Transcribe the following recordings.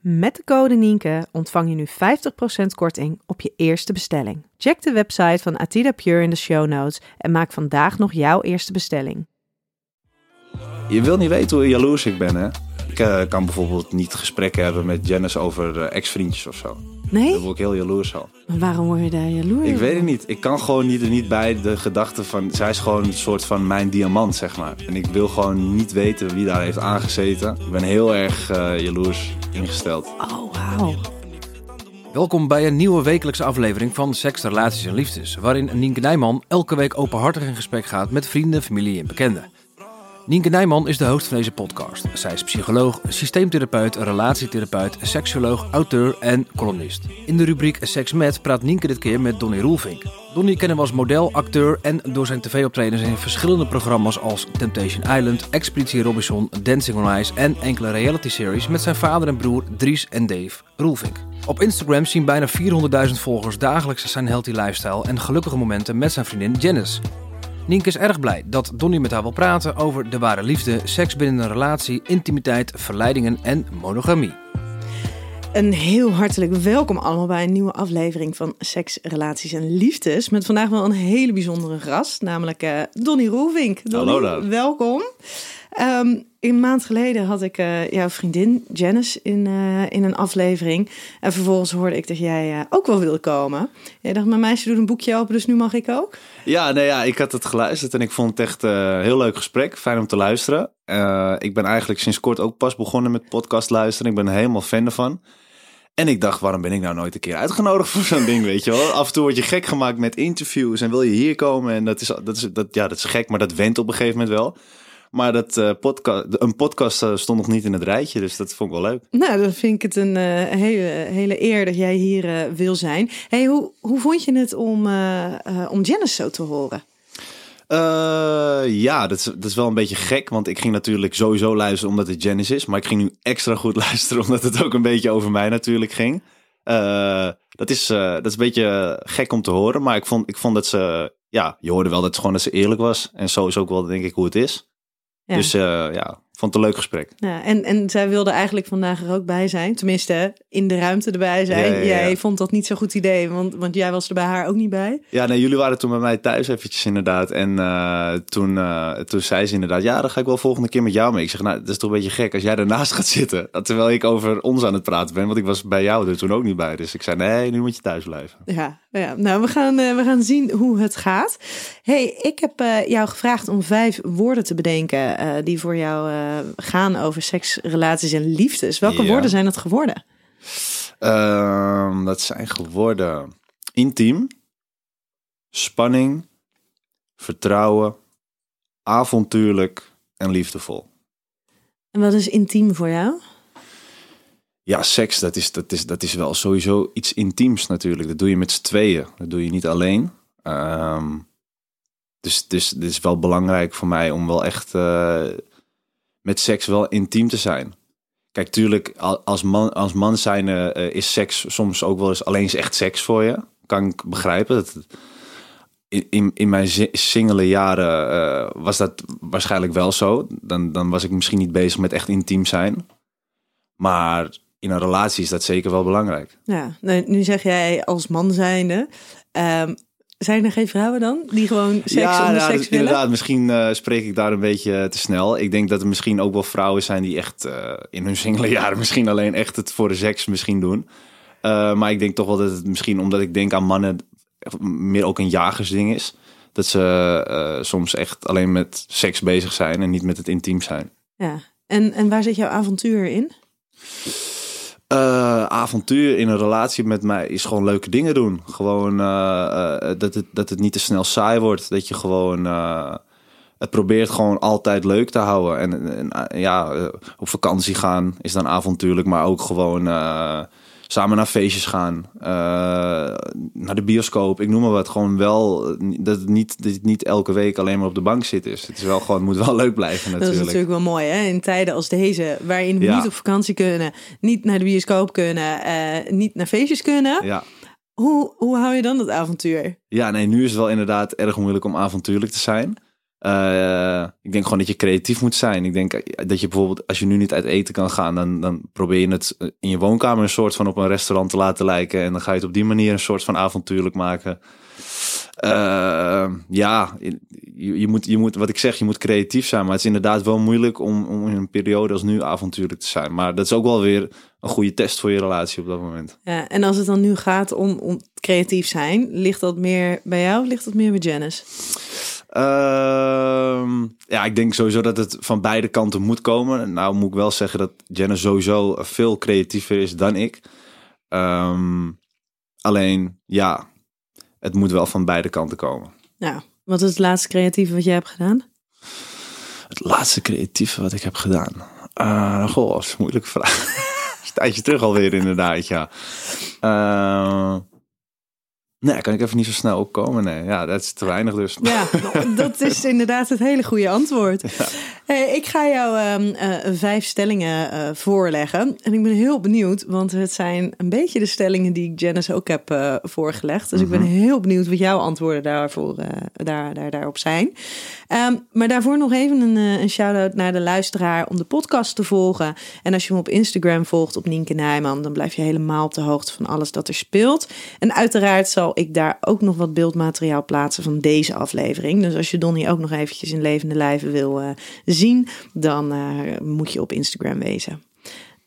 Met de code Nienke ontvang je nu 50% korting op je eerste bestelling. Check de website van Atida Pure in de show notes en maak vandaag nog jouw eerste bestelling. Je wil niet weten hoe jaloers ik ben, hè? Ik eh, kan bijvoorbeeld niet gesprekken hebben met Janice over eh, ex-vriendjes of zo. Nee? Dan word ik heel jaloers al. Maar waarom word je daar jaloers Ik weet het niet. Ik kan gewoon niet, er niet bij de gedachte van... Zij is gewoon een soort van mijn diamant, zeg maar. En ik wil gewoon niet weten wie daar heeft aangezeten. Ik ben heel erg eh, jaloers ingesteld. Oh, wauw. Welkom bij een nieuwe wekelijkse aflevering van Seks, Relaties en Liefdes, waarin Nienke Nijman elke week openhartig in gesprek gaat met vrienden, familie en bekenden. Nienke Nijman is de host van deze podcast. Zij is psycholoog, systeemtherapeut, relatietherapeut, seksuoloog, auteur en columnist. In de rubriek Seks met praat Nienke dit keer met Donny Roelvink. Donny kennen we als model, acteur en door zijn tv-optredens in verschillende programma's als Temptation Island, Expeditie Robinson, Dancing on Ice en enkele reality-series met zijn vader en broer Dries en Dave Roelvink. Op Instagram zien bijna 400.000 volgers dagelijks zijn healthy lifestyle en gelukkige momenten met zijn vriendin Janice. Nienke is erg blij dat Donny met haar wil praten over de ware liefde, seks binnen een relatie, intimiteit, verleidingen en monogamie. Een heel hartelijk welkom allemaal bij een nieuwe aflevering van Seks, Relaties en Liefdes. Met vandaag wel een hele bijzondere gast, namelijk eh Donny Roelvink. Donny, Hallo daar. Welkom. Ehm, een maand geleden had ik eh, jouw vriendin Janice in, eh, in een aflevering. En vervolgens hoorde ik dat jij eh, ook wel wilde komen. Jij dacht, mijn meisje doet een boekje open, dus nu mag ik ook. Ja, nee, ja, ik had het geluisterd en ik vond het echt eh, een heel leuk gesprek. Fijn om te luisteren. Eh, ik ben eigenlijk sinds kort ook pas begonnen met podcast luisteren. Ik ben er helemaal fan ervan. En ik dacht, waarom ben ik nou nooit een keer uitgenodigd voor zo'n ding, weet je wel? Af en toe word je gek gemaakt met interviews en wil je hier komen. En dat is, dat is, dat, ja, dat is gek, maar dat went op een gegeven moment wel. Maar dat, eh, podcast, een podcast eh, stond nog niet in het rijtje, dus dat vond ik wel leuk. Nou, dan vind ik het een eh, hele, hele eer dat jij hier wil zijn. Hey, hoe, hoe vond je het om, om Janice zo te horen? Ja, dat is, dat is wel een beetje gek, want ik ging natuurlijk sowieso luisteren omdat het Janice is. Maar ik ging nu extra goed luisteren omdat het ook een beetje over mij natuurlijk ging. Dat, is, dat is een beetje gek om te horen, maar ik vond, ik vond dat ze... Ja, je hoorde wel dat, ze gewoon dat ze eerlijk was. En zo is ook wel denk ik hoe het is. Ja. Dus eh, ja, vond het een leuk gesprek. Ja, en, en zij wilde eigenlijk vandaag er ook bij zijn. Tenminste, in de ruimte erbij zijn. Ja, ja, ja. Jij vond dat niet zo'n goed idee, want, want jij was er bij haar ook niet bij. Ja, nee, jullie waren toen bij mij thuis eventjes inderdaad. En eh, toen, eh, toen zei ze inderdaad, ja, dan ga ik wel volgende keer met jou mee. Ik zeg, nou, dat is toch een beetje gek als jij ernaast gaat zitten. Terwijl ik over ons aan het praten ben, want ik was bij jou er toen ook niet bij. Dus ik zei, nee, nu moet je thuis blijven. Ja, ja. nou, we gaan, eh, we gaan zien hoe het gaat. hey, ik heb jou gevraagd om vijf woorden te bedenken die voor jou gaan over seks, relaties en liefdes. Welke Ja. woorden zijn het geworden? Ehm, dat zijn geworden intiem, spanning, vertrouwen, avontuurlijk en liefdevol. En wat is intiem voor jou? Ja, seks, dat is, dat, is, dat is wel sowieso iets intiems natuurlijk. Dat doe je met z'n tweeën. Dat doe je niet alleen. Ehm, dus dus het is wel belangrijk voor mij om wel echt eh, met seks wel intiem te zijn. Kijk, tuurlijk, al- als man, als man zijn eh, is seks soms ook wel eens alleen echt seks voor je. Kan ik begrijpen. Dat, in, in, mijn singele jaren eh, was dat waarschijnlijk wel zo. Dan, dan was ik misschien niet bezig met echt intiem zijn. Maar in een relatie is dat zeker wel belangrijk. Ja, nou, nu zeg jij als man zijnde. ehm, Zijn er geen vrouwen dan die gewoon seks ja, de nou, seks willen? inderdaad. Misschien eh, spreek ik daar een beetje te snel. Ik denk dat er misschien ook wel vrouwen zijn die echt eh, in hun singele jaren misschien alleen echt het voor de seks misschien doen. Eh, maar ik denk toch wel dat het misschien, omdat ik denk aan mannen, meer ook een jagersding is. Dat ze eh, soms echt alleen met seks bezig zijn en niet met het intiem zijn. Ja. En, en waar zit jouw avontuur in? Eh, avontuur in een relatie met mij is gewoon leuke dingen doen. Gewoon eh, eh, dat, het, dat het niet te snel saai wordt. Dat je gewoon het probeert gewoon altijd leuk te houden. En, en, ja, op vakantie gaan is dan avontuurlijk, maar ook gewoon samen naar feestjes gaan, eh, naar de bioscoop. Ik noem maar wat. Gewoon wel dat het niet, dat het niet elke week alleen maar op de bank zit. is. Het is wel gewoon, moet wel leuk blijven Dat natuurlijk. is natuurlijk wel mooi, hè? In tijden als deze, waarin we Ja. niet op vakantie kunnen, niet naar de bioscoop kunnen, eh, niet naar feestjes kunnen. Ja. Hoe, hoe hou je dan dat avontuur? Ja, nee, nu is het wel inderdaad erg moeilijk om avontuurlijk te zijn. Eh, ik denk gewoon dat je creatief moet zijn. Ik denk dat je bijvoorbeeld, als je nu niet uit eten kan gaan, dan, dan probeer je het in je woonkamer een soort van op een restaurant te laten lijken. En dan ga je het op die manier een soort van avontuurlijk maken. Eh, ja, je, je, moet, je moet, wat ik zeg, je moet creatief zijn. Maar het is inderdaad wel moeilijk om, om in een periode als nu avontuurlijk te zijn. Maar dat is ook wel weer een goede test voor je relatie op dat moment. Ja, en als het dan nu gaat om, om creatief zijn, ligt dat meer bij jou of ligt dat meer bij Janice? Ehm, ja, ik denk sowieso dat het van beide kanten moet komen. Nou moet ik wel zeggen dat Jenna sowieso veel creatiever is dan ik. Ehm, alleen, ja, het moet wel van beide kanten komen. Nou, wat is het laatste creatieve wat jij hebt gedaan? Het laatste creatieve wat ik heb gedaan. Eh goh, dat is een moeilijke vraag. Een tijdje terug alweer inderdaad, ja. Eh, nee, kan ik even niet zo snel opkomen. Nee, ja, dat is te weinig dus. Ja, dat is inderdaad het hele goede antwoord. Hey, ik ga jou ehm, eh, vijf stellingen eh, voorleggen. En ik ben heel benieuwd, want het zijn een beetje de stellingen die ik Janice ook heb eh, voorgelegd. Dus ik ben heel benieuwd wat jouw antwoorden daarvoor, daar, daar, daarop zijn. Ehm, maar daarvoor nog even een, een shout-out naar de luisteraar om de podcast te volgen. En als je hem op Instagram volgt op Nienke Nijman, dan blijf je helemaal op de hoogte van alles dat er speelt. En uiteraard zal ik daar ook nog wat beeldmateriaal plaatsen van deze aflevering. Dus als je Donnie ook nog eventjes in levende lijven wil eh, zien, dan eh, moet je op Instagram wezen.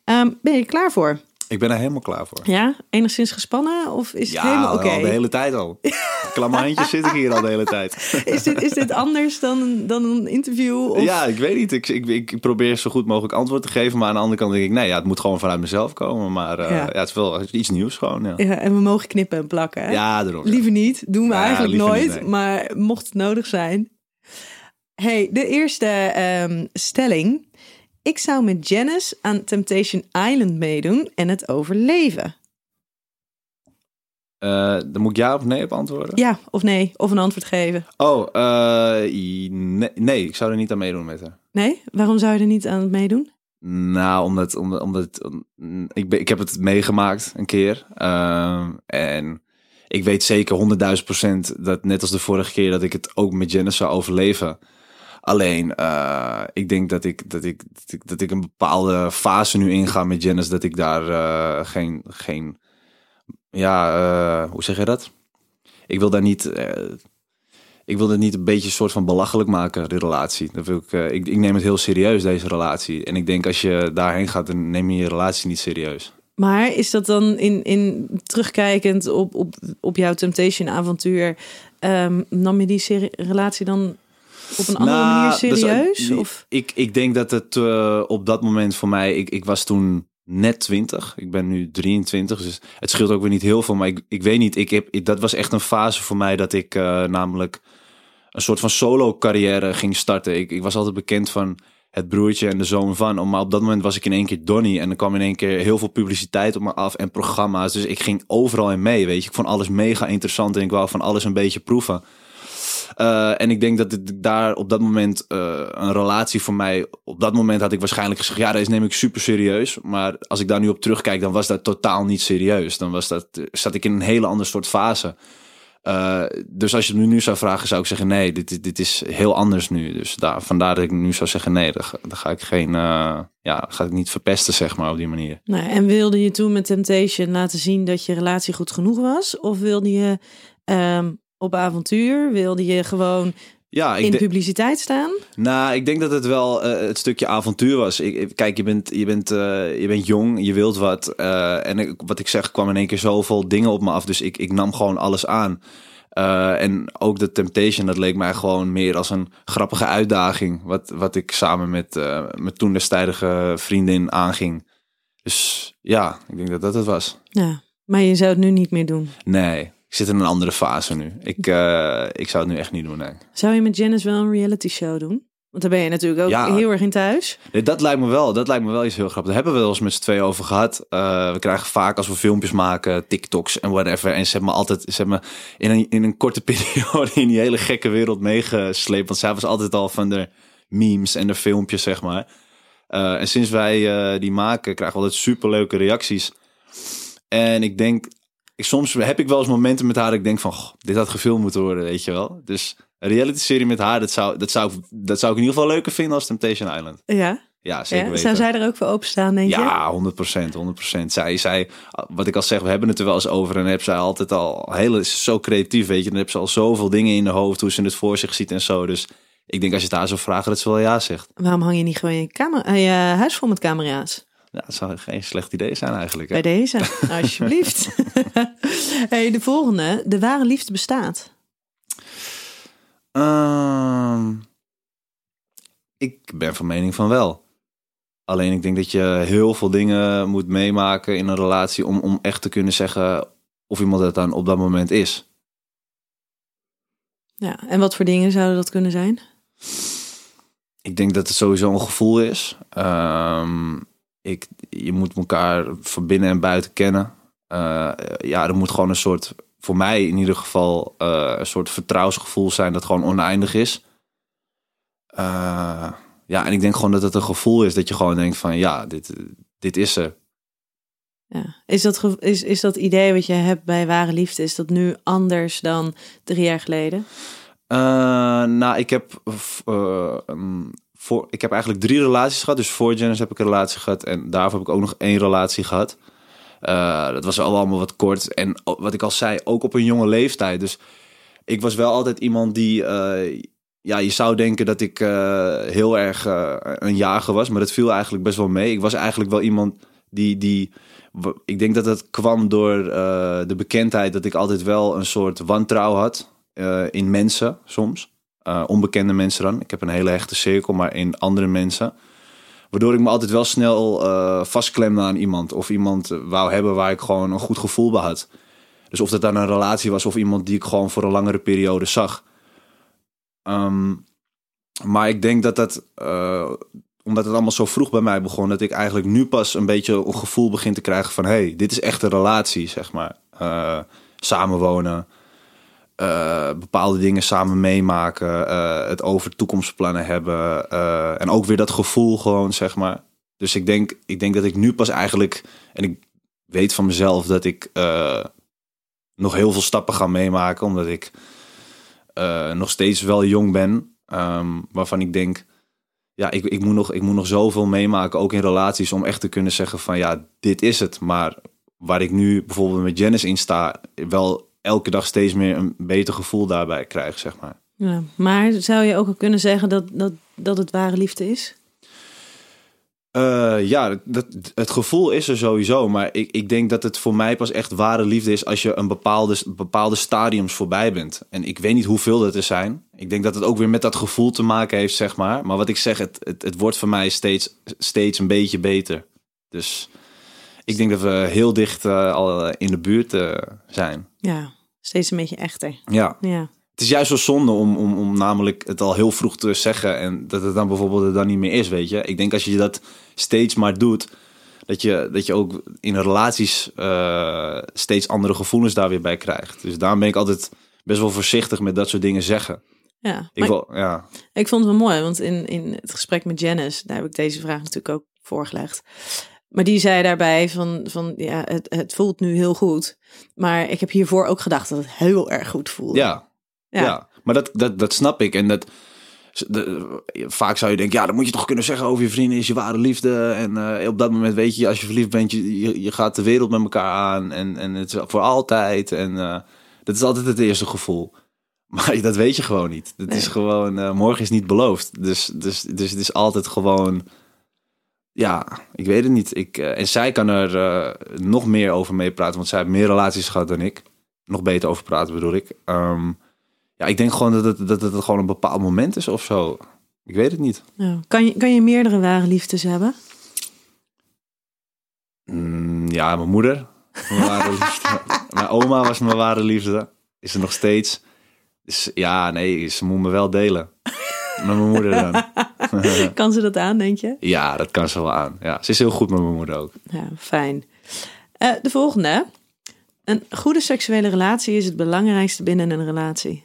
Ehm, ben je er klaar voor? Ik ben er helemaal klaar voor. Ja? Enigszins gespannen of is het Ja, helemaal oké? al de hele tijd al. Klamme handjes zit ik hier al de hele tijd. Is, dit, is dit anders dan, dan een interview? Of... Ja, ik weet niet. Ik, ik, ik probeer zo goed mogelijk antwoord te geven. Maar aan de andere kant denk ik, nee, ja, het moet gewoon vanuit mezelf komen. Maar eh, Ja. ja. het is wel iets nieuws gewoon. Ja, Ja, en we mogen knippen en plakken. hè? ja daarom. Liever niet, doen we eigenlijk nooit. niet, nee. Maar mocht het nodig zijn. Hey, de eerste ehm, stelling. Ik zou met Janice aan Temptation Island meedoen en het overleven. Eh, dan moet ik ja of nee op antwoorden? Ja of nee? Of een antwoord geven? Oh, eh, nee, nee, ik zou er niet aan meedoen met haar. Nee? Waarom zou je er niet aan meedoen? Nou, omdat, omdat, omdat om- ik, ben, ik heb het meegemaakt een keer. Ehm, en ik weet zeker 100.000 procent dat net als de vorige keer dat ik het ook met Janice zou overleven. Alleen, eh, ik denk dat ik, dat, ik, dat, ik, een bepaalde fase nu inga met Janice, dat ik daar eh, geen, geen, ja, eh, hoe zeg je dat? Ik wil daar niet, ik wil het niet een beetje een soort van belachelijk maken, de relatie. Dat wil ik, ik, ik neem het heel serieus, deze relatie. En ik denk als je daarheen gaat, dan neem je je relatie niet serieus. Maar is dat dan in, in terugkijkend op, op, op jouw Temptation avontuur, ehm, nam je die relatie dan op een andere Nou, manier dat is- serieus? of? Ik, ik denk dat het eh, op dat moment voor mij... Ik, ik was toen net 20. Ik ben nu 23. Dus het scheelt ook weer niet heel veel. Maar ik, ik weet niet. Ik heb, ik- dat was echt een fase voor mij dat ik eh, namelijk een soort van solo carrière ging starten. Ik, ik was altijd bekend van het broertje en de zoon van. Maar op dat moment was ik in één keer Donnie. En er kwam in één keer heel veel publiciteit op me af en programma's. Dus ik ging overal in mee, weet je. Ik vond alles mega interessant en ik wou van alles een beetje proeven. Eh, en ik denk dat ik daar op dat moment eh, een relatie voor mij. Op dat moment had ik waarschijnlijk gezegd: ja, deze neem ik super serieus. Maar als ik daar nu op terugkijk, dan was dat totaal niet serieus. Dan was dat, zat ik in een hele andere soort fase. Eh, dus als je me nu zou vragen, zou ik zeggen: nee, dit, dit, is heel anders nu. Dus daar, vandaar dat ik nu zou zeggen: nee, dan ga, ik geen. eh, ja, ga ik niet verpesten, zeg maar, op die manier. En wilde je toen met Temptation laten zien dat je relatie goed genoeg was? Of wilde je ehm, op avontuur? Wilde je gewoon Ja, ik in de- publiciteit staan? Nou, ik denk dat het wel eh, het stukje avontuur was. Ik, kijk, je bent, je, bent, eh, je bent jong, je wilt wat. eh, en ik- wat ik zeg, kwam in één keer zoveel dingen op me af. Dus ik, ik nam gewoon alles aan. En ook de Temptation, dat leek mij gewoon meer als een grappige uitdaging. Wat, wat ik samen met mijn toen destijdige vriendin aanging. Dus ja, ik denk dat dat het was. Ja, maar je zou het nu niet meer doen. Nee, ik zit in een andere fase nu. Ik, eh, ik zou het nu echt niet doen, nee. Zou je met Janice wel een reality show doen? Want daar ben je natuurlijk ook Ja. heel erg in thuis. Nee, dat lijkt me wel. Dat lijkt me wel iets heel grappigs. Daar hebben we wel eens met z'n tweeën over gehad. Eh, we krijgen vaak als we filmpjes maken, TikToks en whatever. En ze hebben me altijd ze hebben me in, een, in een korte periode in die hele gekke wereld meegesleept. Want zij was altijd al van de memes en de filmpjes, zeg maar. Eh, en sinds wij die maken, krijgen we altijd superleuke reacties. En ik denk, ik, soms heb ik wel eens momenten met haar dat ik denk van, goh, dit had gefilmd moeten worden, weet je wel. Dus een reality serie met haar, dat zou, dat zou, dat zou ik in ieder geval leuker vinden als Temptation Island. Ja. Ja, zeker ja. weten. Zou zij er ook voor openstaan, denk je? Ja, 100 procent, 100 procent. Zij, zij, wat ik al zeg, we hebben het er wel eens over. En heb zij altijd al hele, is zo creatief, weet je. Dan heb ze al zoveel dingen in de hoofd, hoe ze het voor zich ziet en zo. Dus ik denk als je het haar zou vragen, dat ze wel ja zegt. Waarom hang je niet gewoon je, kamer, eh, je huis vol met camera's? Ja, dat zou geen slecht idee zijn eigenlijk. Hè? Bij deze, alsjeblieft. hey, de volgende. De ware liefde bestaat. Ehm, ik ben van mening van wel. Alleen ik denk dat je heel veel dingen moet meemaken in een relatie om, om echt te kunnen zeggen of iemand het dan op dat moment is. Ja. En wat voor dingen zouden dat kunnen zijn? Ik denk dat het sowieso een gevoel is. Ehm, ik, je moet elkaar van binnen en buiten kennen. Eh, ja, er moet gewoon een soort, voor mij in ieder geval, eh, een soort vertrouwensgevoel zijn dat gewoon oneindig is. Eh, ja, en ik denk gewoon dat het een gevoel is dat je gewoon denkt van ja, dit, dit is er. Ja. Is, dat, is, is dat idee wat je hebt bij ware liefde, is dat nu anders dan drie jaar geleden? Nou, ik heb, ehm, voor, ik heb eigenlijk drie relaties gehad. Dus voor Janice heb ik een relatie gehad. En daarvoor heb ik ook nog één relatie gehad. Eh, dat was allemaal wat kort. En wat ik al zei, ook op een jonge leeftijd. Dus ik was wel altijd iemand die... eh, ja, je zou denken dat ik eh, heel erg een jager was. Maar dat viel eigenlijk best wel mee. Ik was eigenlijk wel iemand die... die ik denk dat het kwam door de bekendheid dat ik altijd wel een soort wantrouwen had in mensen soms. Eh, onbekende mensen dan. Ik heb een hele hechte cirkel, maar in andere mensen. Waardoor ik me altijd wel snel eh, vastklemde aan iemand. Of iemand wou hebben waar ik gewoon een goed gevoel bij had. Dus of dat dan een relatie was of iemand die ik gewoon voor een langere periode zag. Ehm, maar ik denk dat dat, eh, omdat het allemaal zo vroeg bij mij begon, dat ik eigenlijk nu pas een beetje een gevoel begin te krijgen van: hey, dit is echt een relatie, zeg maar. Samenwonen, eh, bepaalde dingen samen meemaken, eh, het over toekomstplannen hebben. eh, en ook weer dat gevoel gewoon, zeg maar. Dus ik denk, ik denk dat ik nu pas eigenlijk, en ik weet van mezelf dat ik nog heel veel stappen ga meemaken, omdat ik nog steeds wel jong ben. ehm, waarvan ik denk, ja, ik, ik, moet nog, ik moet nog zoveel meemaken, ook in relaties, om echt te kunnen zeggen van ja, dit is het. Maar waar ik nu bijvoorbeeld met Janice in sta, wel elke dag steeds meer een beter gevoel daarbij krijg, zeg maar. Ja. Maar zou je ook al kunnen zeggen dat, dat, dat het ware liefde is? Eh, ja, dat, het gevoel is er sowieso. Maar ik, ik denk dat het voor mij pas echt ware liefde is als je een bepaalde, bepaalde stadiums voorbij bent. En ik weet niet hoeveel dat er zijn. Ik denk dat het ook weer met dat gevoel te maken heeft, zeg maar. Maar wat ik zeg, het, het, het wordt voor mij steeds, steeds een beetje beter. Dus ik denk dat we heel dicht eh, al in de buurt eh, zijn. Ja, steeds een beetje echter. Ja. Ja. Het is juist zo zonde om, om, om namelijk het al heel vroeg te zeggen en dat het dan bijvoorbeeld er dan niet meer is, weet je. Ik denk als je dat steeds maar doet, dat je, dat je ook in relaties eh, steeds andere gevoelens daar weer bij krijgt. Dus daarom ben ik altijd best wel voorzichtig met dat soort dingen zeggen. Ja, Ik wil, ja. ik vond het wel mooi, want in, in het gesprek met Janice, daar heb ik deze vraag natuurlijk ook voorgelegd. Maar die zei daarbij van, van ja, het, het voelt nu heel goed. Maar ik heb hiervoor ook gedacht dat het heel erg goed voelde. Ja, ja. maar dat, dat, dat snap ik. En dat, de- vaak zou je denken, ja, dat moet je toch kunnen zeggen over je vrienden, is je ware liefde. En eh, op dat moment weet je, als je verliefd bent, je, je, je gaat de wereld met elkaar aan. En, en het is voor altijd. En eh, dat is altijd het eerste gevoel. Maar dat weet je gewoon niet. Het is gewoon, eh, morgen is niet beloofd. Dus, dus, dus het is altijd gewoon, ja, ik weet het niet. Ik, eh, en zij kan er eh, nog meer over meepraten, want zij heeft meer relaties gehad dan ik. Nog beter over praten bedoel ik. Ehm, ja, ik denk gewoon dat het, dat het gewoon een bepaald moment is of zo. Ik weet het niet. Ja. Kan, je, kan je meerdere ware liefdes hebben? Mm, ja, mijn moeder. Mijn ware liefde. Mijn oma was mijn ware liefde. Is er nog steeds. Dus ja, nee, ze moet me wel delen. Met mijn moeder dan. Kan ze dat aan, denk je? Ja, dat kan ze wel aan. Ja, ze is heel goed met mijn moeder ook. Ja, fijn. Eh, de volgende. Een goede seksuele relatie is het belangrijkste binnen een relatie.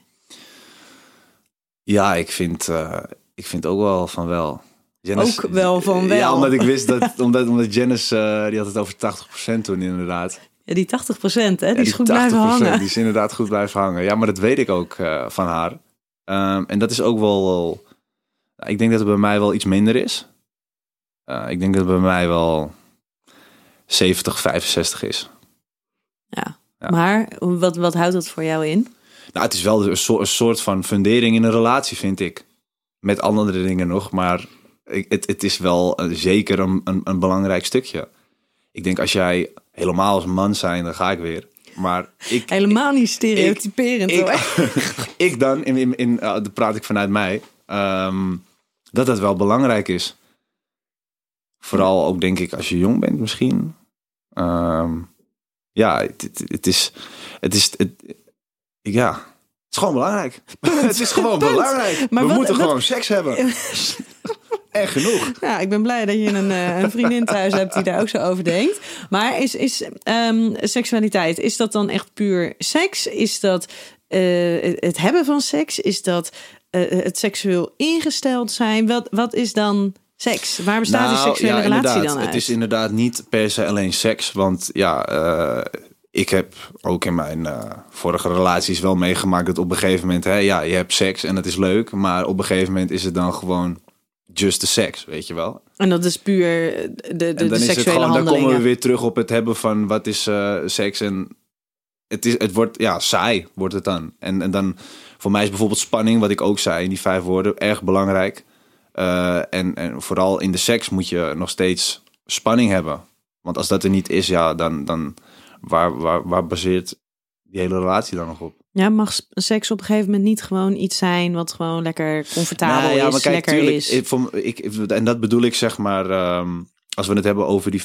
Ja, ik vind, eh, ik vind ook wel van wel. Janice- Ook wel van wel. Ja, omdat ik wist dat, omdat, omdat Janice, eh, die had het over 80% toen inderdaad. Ja, die 80% hè, die Ja, is goed blijven 80%, hangen. Die is inderdaad goed blijven hangen. Ja, maar dat weet ik ook van haar. Ehm, en dat is ook wel, wel- Ik denk dat het bij mij wel iets minder is. Eh, ik denk dat het bij mij wel 70, 65 is. Ja. Ja. Maar wat, wat houdt dat voor jou in? Nou, het is wel een, soort- een soort van fundering in een relatie, vind ik. Met andere dingen nog, maar ik- het, het is wel eh, zeker een, een, een belangrijk stukje. Ik denk als jij helemaal als man zijn, dan ga ik weer. Maar ik, Helemaal niet stereotyperend ik, ik dan, in, in, in, uh, dan praat ik vanuit mij, ehm, dat dat wel belangrijk is. Vooral ook denk ik als je jong bent misschien. Ehm, ja, het, het, het is, het is, het, ja, het is gewoon belangrijk. het is gewoon Punt. belangrijk. Maar We wat- moeten wat- gewoon seks hebben. en genoeg. Ja, ik ben blij dat je een, eh, een vriendin thuis hebt die daar ook zo over denkt. Maar is, is ehm, seksualiteit, is dat dan echt puur seks? Is dat eh, het hebben van seks? Is dat eh, het seksueel ingesteld zijn? Wat, wat is dan seks? Waar bestaat die seksuele Nou, ja, relatie dan uit? Het is inderdaad niet per se alleen seks. Want ja, eh, ik heb ook in mijn eh, vorige relaties wel meegemaakt dat op een gegeven moment, hè, ja, je hebt seks en het is leuk. Maar op een gegeven moment is het dan gewoon just the seks, weet je wel. En dat is puur de, de, en de dan is het seksuele gewoon, dan komen we weer terug op het hebben van wat is eh, seks en het, is, het wordt, ja, saai wordt het dan. En, en dan, voor mij is bijvoorbeeld spanning, wat ik ook zei in die vijf woorden, erg belangrijk. Eh, en, en vooral in de seks moet je nog steeds spanning hebben. Want als dat er niet is, ja, dan, dan waar, waar, waar baseert die hele relatie dan nog op? Ja, mag seks op een gegeven moment niet gewoon iets zijn wat gewoon lekker comfortabel Nou ja, is, maar kijk, lekker tuurlijk, is? Ik, voor, ik, en dat bedoel ik zeg maar, ehm, als we het hebben over die 65%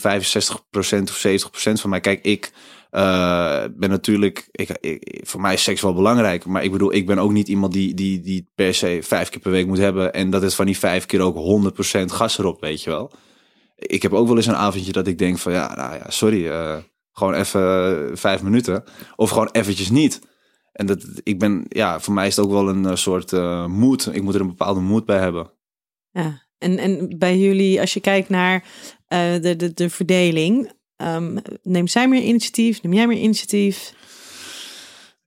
of 70% van mij. Kijk, ik eh, ben natuurlijk, ik, voor mij is seks wel belangrijk. Maar ik bedoel, ik ben ook niet iemand die, die, die per se vijf keer per week moet hebben. En dat het van die vijf keer ook 100% gas erop, weet je wel. Ik heb ook wel eens een avondje dat ik denk van, ja, nou ja, sorry, eh, gewoon even eh, vijf minuten. Of gewoon eventjes niet. En dat, ik ben, ja, voor mij is het ook wel een soort moed. Ik moet er een bepaalde moed bij hebben. Ja, en, en bij jullie, als je kijkt naar de, de, de verdeling, ehm, neemt zij meer initiatief, neem jij meer initiatief?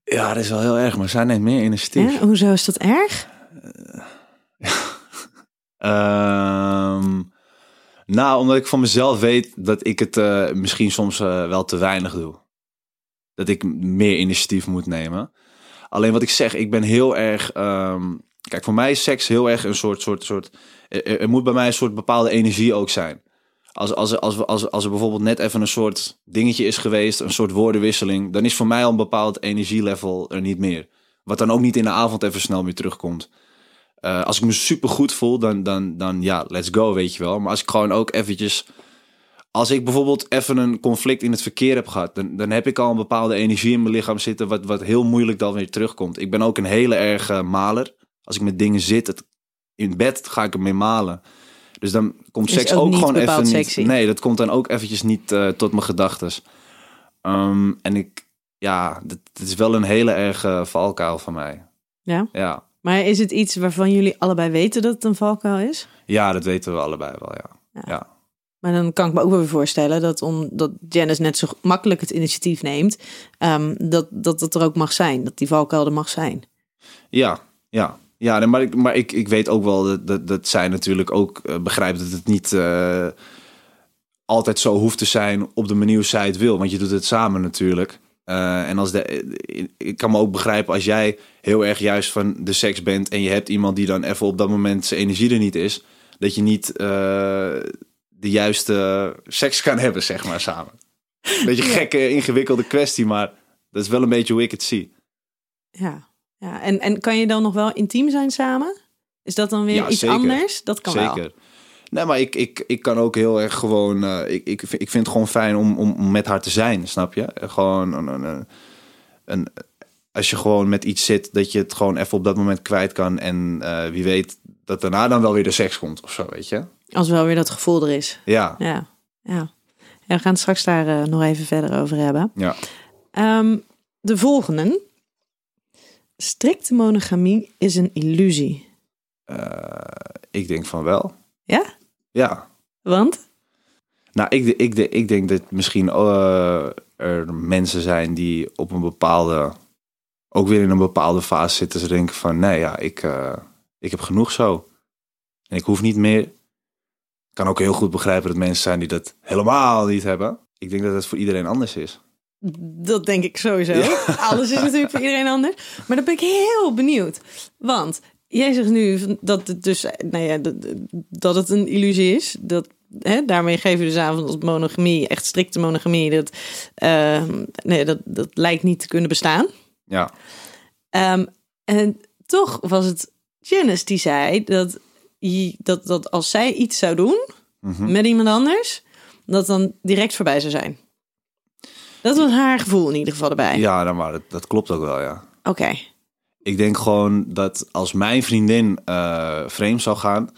Ja, dat is wel heel erg, maar zij neemt meer initiatief. Ja, hoezo is dat erg? Ehm, nou, omdat ik van mezelf weet dat ik het eh, misschien soms eh, wel te weinig doe. Dat ik meer initiatief moet nemen. Alleen wat ik zeg, ik ben heel erg. ehm, kijk, voor mij is seks heel erg een soort. soort, soort er, er moet bij mij een soort bepaalde energie ook zijn. Als, als, als, als, als er bijvoorbeeld net even een soort dingetje is geweest, een soort woordenwisseling, dan is voor mij al een bepaald energielevel er niet meer. Wat dan ook niet in de avond even snel meer terugkomt. Eh, als ik me super goed voel, dan, dan, dan ja, let's go, weet je wel. Maar als ik gewoon ook eventjes... Als ik bijvoorbeeld even een conflict in het verkeer heb gehad... dan, dan heb ik al een bepaalde energie in mijn lichaam zitten... wat, wat heel moeilijk dan weer terugkomt. Ik ben ook een hele erge maler. Als ik met dingen zit, het, in bed ga ik ermee malen. Dus dan komt seks ook gewoon even niet... sexy. Nee, dat komt dan ook eventjes niet eh, tot mijn gedachtes. Ehm, en ik... Ja, dit, dit is wel een hele erge valkuil van mij. Ja. Ja. Maar is het iets waarvan jullie allebei weten dat het een valkuil is? Ja, dat weten we allebei wel, ja. Ja. ja. Maar dan kan ik me ook wel weer voorstellen dat omdat Janice net zo makkelijk het initiatief neemt, ehm, dat, dat dat er ook mag zijn. Dat die valkuil er mag zijn. Ja, ja. Ja, nee, maar, ik, maar ik, ik weet ook wel dat, dat, dat zij natuurlijk ook eh, begrijpt dat het niet eh, altijd zo hoeft te zijn op de manier hoe zij het wil. Want je doet het samen natuurlijk. Eh, en als de, ik kan me ook begrijpen als jij heel erg juist van de seks bent en je hebt iemand die dan even op dat moment zijn energie er niet is, dat je niet de juiste seks kan hebben, zeg maar, samen. Beetje gekke, ingewikkelde kwestie, maar dat is wel een beetje hoe ik het zie. Ja. Ja. En, en kan je dan nog wel intiem zijn samen? Is dat dan weer Ja, iets zeker. anders? Dat kan wel. Zeker. Nee, maar ik, ik, ik kan ook heel erg gewoon. eh, ik, ik, vind- ik vind het gewoon fijn om, om met haar te zijn, snap je? Gewoon een, een, een, een- als je gewoon met iets zit, dat je het gewoon even op dat moment kwijt kan. En eh, wie weet dat daarna dan wel weer de seks komt of zo, weet je? Als wel weer dat gevoel er is. Ja, Ja, ja. ja we gaan het straks daar eh, nog even verder over hebben. ja. Ehm, de volgende. Strikte monogamie is een illusie. Eh, ik denk van wel. Ja? Ja. Want? Nou, ik, ik, ik denk dat misschien eh, er mensen zijn die op een bepaalde, ook weer in een bepaalde fase zitten. Ze denken van, nee ja, ik, eh, ik heb genoeg zo. En ik hoef niet meer. Ik kan ook heel goed begrijpen dat mensen zijn die dat helemaal niet hebben. Ik denk dat het voor iedereen anders is. Dat denk ik sowieso. Alles is natuurlijk voor iedereen anders. Maar dan ben ik heel benieuwd. Want jij zegt nu dat het dus, nou ja, dat, dat het een illusie is. Dat, hè, daarmee geef je dus aan van als monogamie, echt strikte monogamie, dat, eh, nee, dat, dat lijkt niet te kunnen bestaan. Ja, Ehm, en toch was het Janice die zei dat, dat, dat als zij iets zou doen Mhm. met iemand anders, dat dan direct voorbij zou zijn. Dat was haar gevoel in ieder geval erbij. ja nou, maar dat, dat klopt ook wel, ja. Oké. Ik denk gewoon dat als mijn vriendin eh vreemd zou gaan,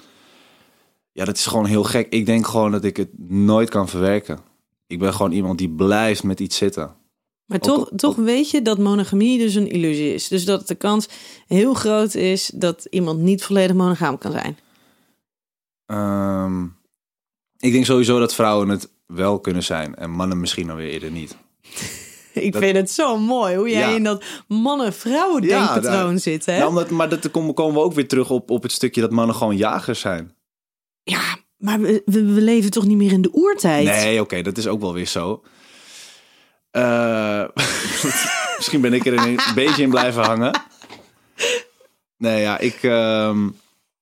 ja, dat is gewoon heel gek. Ik denk gewoon dat ik het nooit kan verwerken. Ik ben gewoon iemand die blijft met iets zitten. Maar toch, Ook- toch weet je dat monogamie dus een illusie is. Dus dat de kans heel groot is dat iemand niet volledig monogaam kan zijn. Ehm, ik denk sowieso dat vrouwen het wel kunnen zijn en mannen misschien dan weer eerder niet. Ik Dat- vind het zo mooi hoe jij Ja. in dat mannen-vrouwen denkpatroon daar- zit. Hè? Nou, omdat, maar dat komen komen we ook weer terug op, op het stukje dat mannen gewoon jagers zijn. Ja, maar we, we, we leven toch niet meer in de oertijd? Nee, oké, dat is ook wel weer zo. Eh, misschien ben ik er een beetje in blijven hangen. Nee, ja, ik, ehm,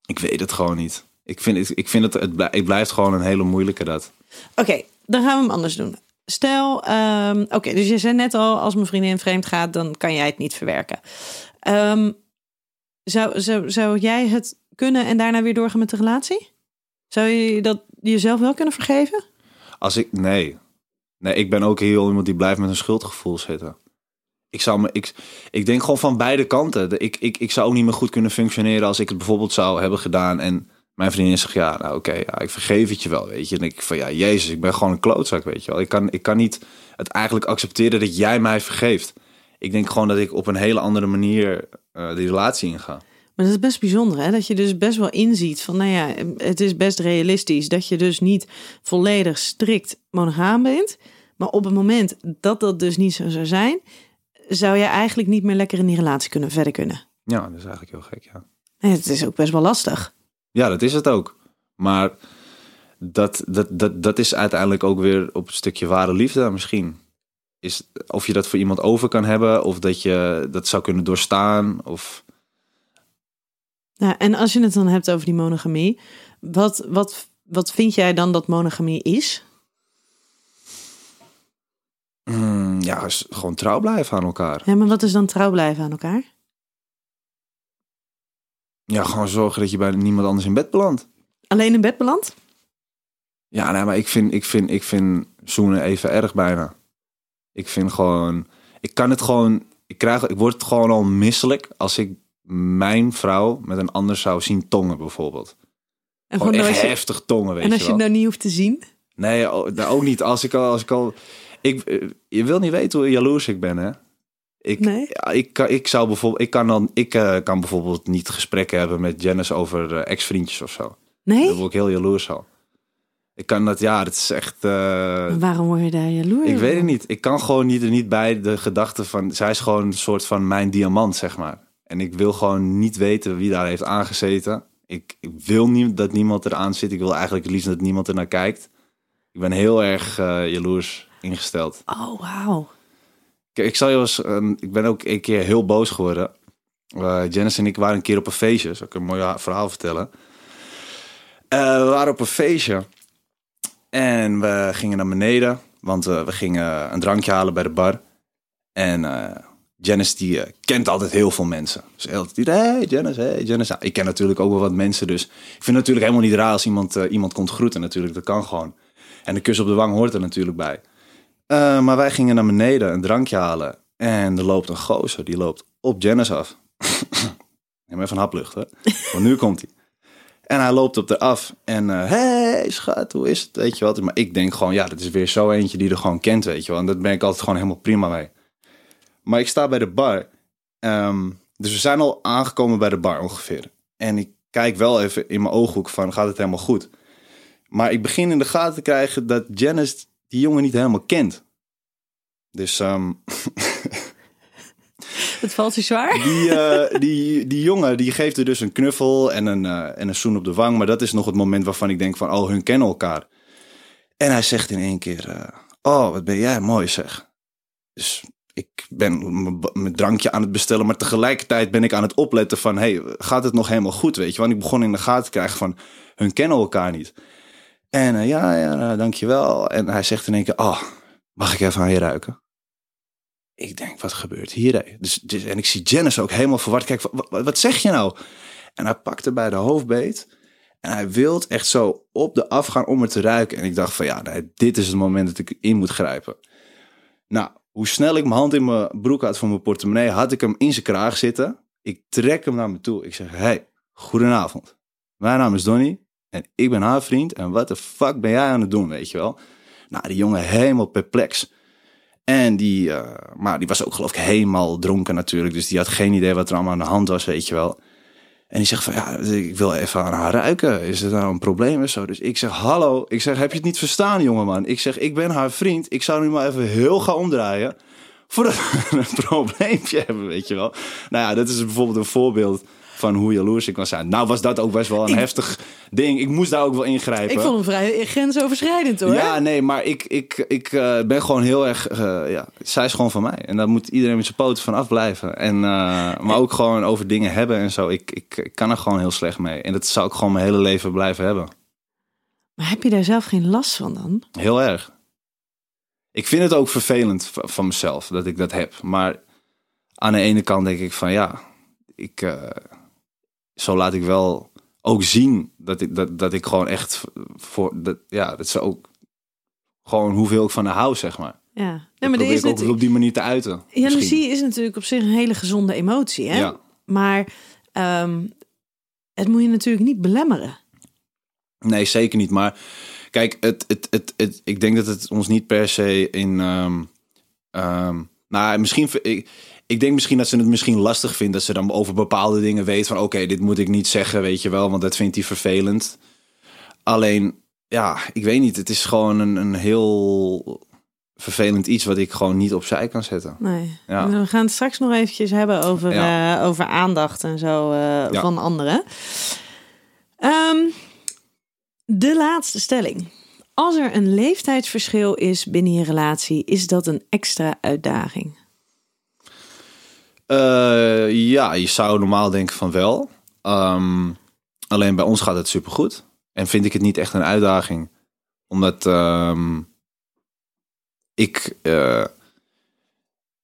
ik weet het gewoon niet. Ik vind ik vind het, het, het blijft gewoon een hele moeilijke dat. Oké, dan gaan we hem anders doen. Stel, ehm, oké, dus je zei net al, als mijn vriendin vreemd gaat, dan kan jij het niet verwerken. Ehm, zou, zou, zou jij het kunnen en daarna weer doorgaan met de relatie? Zou je dat jezelf wel kunnen vergeven? Als ik, nee. Nee, ik ben ook heel iemand die blijft met een schuldgevoel zitten. Ik, zou me, ik, ik denk gewoon van beide kanten. Ik, ik, ik zou ook niet meer goed kunnen functioneren als ik het bijvoorbeeld zou hebben gedaan. En mijn vriendin zegt, ja, nou oké, ja, ik vergeef het je wel, weet je. En ik van, ja, jezus, ik ben gewoon een klootzak, weet je wel. Ik kan, ik kan niet het eigenlijk accepteren dat jij mij vergeeft. Ik denk gewoon dat ik op een hele andere manier eh die relatie inga. Maar dat is best bijzonder, hè? Dat je dus best wel inziet van, nou ja, het is best realistisch dat je dus niet volledig strikt monogaam bent. Maar op het moment dat dat dus niet zo zou zijn, zou je eigenlijk niet meer lekker in die relatie kunnen verder kunnen. Ja, dat is eigenlijk heel gek, ja. En het is ook best wel lastig. Ja, dat is het ook. Maar dat, dat, dat, dat is uiteindelijk ook weer op het stukje ware liefde misschien. Is of je dat voor iemand over kan hebben, of dat je dat zou kunnen doorstaan. Of Ja, en als je het dan hebt over die monogamie, wat, wat, wat vind jij dan dat monogamie is? mm, ja, gewoon trouw blijven aan elkaar. Ja, maar wat is dan trouw blijven aan elkaar? Ja, gewoon zorgen dat je bij niemand anders in bed belandt. Alleen in bed beland? Ja, nee, maar ik vind, ik vind, ik vind zoenen even erg bijna. Ik vind gewoon, ik kan het gewoon, ik krijg, ik word gewoon al misselijk als ik mijn vrouw met een ander zou zien tongen bijvoorbeeld. En Gewoon echt nooit- heftig tongen, weet En als je je het nou niet hoeft te zien? Nee, ook niet. Als ik al, als ik al, ik, eh, je wil niet weten hoe jaloers ik ben, hè? Ik, Nee? ik, kan- ik zou bijvoorbeeld, ik kan dan, ik eh, kan bijvoorbeeld niet gesprekken hebben met Janice over eh, ex-vriendjes of zo. Nee? Daar word ik heel jaloers al. Ik kan dat, ja, dat is echt. eh, waarom word je daar jaloers ik weet het niet. Ik kan gewoon niet er niet bij de gedachte van. Zij is gewoon een soort van mijn diamant, zeg maar. En ik wil gewoon niet weten wie daar heeft aangezeten. Ik, ik wil niet dat niemand eraan zit. Ik wil eigenlijk het liefst dat niemand er naar kijkt. Ik ben heel erg jaloers ingesteld. Oh, wauw. Kijk, ik zal je eens, ehm, ik ben ook een keer heel boos geworden. Uh, Janice en ik waren een keer op een feestje. Zal ik een mooi verhaal vertellen? Uh, we waren op een feestje. En we gingen naar beneden. Want uh, we gingen een drankje halen bij de bar. En Janice die kent altijd heel veel mensen. Dus altijd, hey Janice, hey Janice. Nou, ik ken natuurlijk ook wel wat mensen. Dus ik vind het natuurlijk helemaal niet raar als iemand, iemand komt groeten natuurlijk. Dat kan gewoon. En de kus op de wang hoort er natuurlijk bij. Maar wij gingen naar beneden een drankje halen. En er loopt een gozer. Die loopt op Janice af. Neem even een haplucht, hè. Want nu komt hij. En hij loopt op de af en uh, hey schat, hoe is het? Weet je wat? Maar ik denk gewoon, ja, dat is weer zo eentje die er gewoon kent, weet je wel. En dat ben ik altijd gewoon helemaal prima mee. Maar ik sta bij de bar. Ehm, dus we zijn al aangekomen bij de bar ongeveer. En ik kijk wel even in mijn ooghoek van, gaat het helemaal goed? Maar ik begin in de gaten te krijgen dat Janice die jongen niet helemaal kent. Dus um, Het valt je zwaar. Die, uh, die, die jongen die geeft er dus een knuffel en een, uh, en een zoen op de wang. Maar dat is nog het moment waarvan ik denk van, oh, hun kennen elkaar. En hij zegt in één keer, uh, oh, wat ben jij mooi zeg. Dus ik ben mijn drankje aan het bestellen, maar tegelijkertijd ben ik aan het opletten van, hey, gaat het nog helemaal goed, weet je? Want ik begon in de gaten te krijgen van, hun kennen elkaar niet. En ja, ja, dankjewel. En hij zegt in één keer, oh, mag ik even aan je ruiken? ik denk, wat gebeurt hier? Dus, dus, en ik zie Janice ook helemaal verward. Kijk, wat, zeg je nou? En hij pakte bij de hoofdbeet. En hij wilt echt zo op de afgaan om het te ruiken. En ik dacht van ja, dit is het moment dat ik in moet grijpen. Nou, hoe snel ik mijn hand in mijn broek had voor mijn portemonnee, had ik hem in zijn kraag zitten. Ik trek hem naar me toe. Ik zeg, hey, goedenavond. Mijn naam is Donny ik ben haar vriend. En wat de fuck ben jij aan het doen, weet je wel? Nou, die jongen helemaal perplex. En die, uh, maar die was ook geloof ik helemaal dronken natuurlijk. Dus die had geen idee wat er allemaal aan de hand was, weet je wel. En die zegt van, ja, ik wil even aan haar ruiken. Is er nou een probleem of zo? Dus ik zeg, hallo. Ik zeg, heb je het niet verstaan, jongeman? Ik zeg, ik ben haar vriend. Ik zou nu maar even heel gaan omdraaien. Voordat we een probleempje hebben, weet je wel. Nou ja, dat is bijvoorbeeld een voorbeeld van hoe jaloers ik kan zijn. Nou was dat ook best wel een heftig ding. Ik moest daar ook wel ingrijpen. Ik vond hem vrij grensoverschrijdend hoor. Ja, nee, maar ik, ik, ik uh, ben gewoon heel erg... Uh, ja, zij is gewoon van mij. En daar moet iedereen met zijn poten van afblijven. En, uh, maar ook gewoon over dingen hebben en zo. Ik, ik, ik kan er gewoon heel slecht mee. En dat zou ik gewoon mijn hele leven blijven hebben. Maar heb je daar zelf geen last van dan? Heel erg. Ik vind het ook vervelend van mezelf dat ik dat heb. Maar aan de ene kant denk ik van ja, ik, zo laat ik wel ook zien dat ik, dat, dat ik gewoon echt voor. Dat, ja, dat ze ook gewoon hoeveel ik van haar hou, zeg maar. Ja, nee, maar is ook op die manier te uiten. Jaloezie is natuurlijk op zich een hele gezonde emotie, hè? Ja. Maar um, het moet je natuurlijk niet belemmeren. Nee, zeker niet. Maar kijk, het, het, het, het, ik denk dat het ons niet per se in. Um, um, nou, misschien. Ik, ik denk misschien dat ze het misschien lastig vindt dat ze dan over bepaalde dingen weet van oké, dit moet ik niet zeggen, weet je wel, want dat vindt hij vervelend. Alleen, ja, ik weet niet, het is gewoon een, een heel vervelend iets wat ik gewoon niet opzij kan zetten. Nee. Ja. We gaan het straks nog eventjes hebben over, ja. uh, over aandacht en zo uh, ja. van anderen. Um, de laatste stelling. Als er een leeftijdsverschil is binnen je relatie, is dat een extra uitdaging? Uh, ja, je zou normaal denken van wel. Um, alleen bij ons gaat het supergoed. En vind ik het niet echt een uitdaging. Omdat um, ik, uh,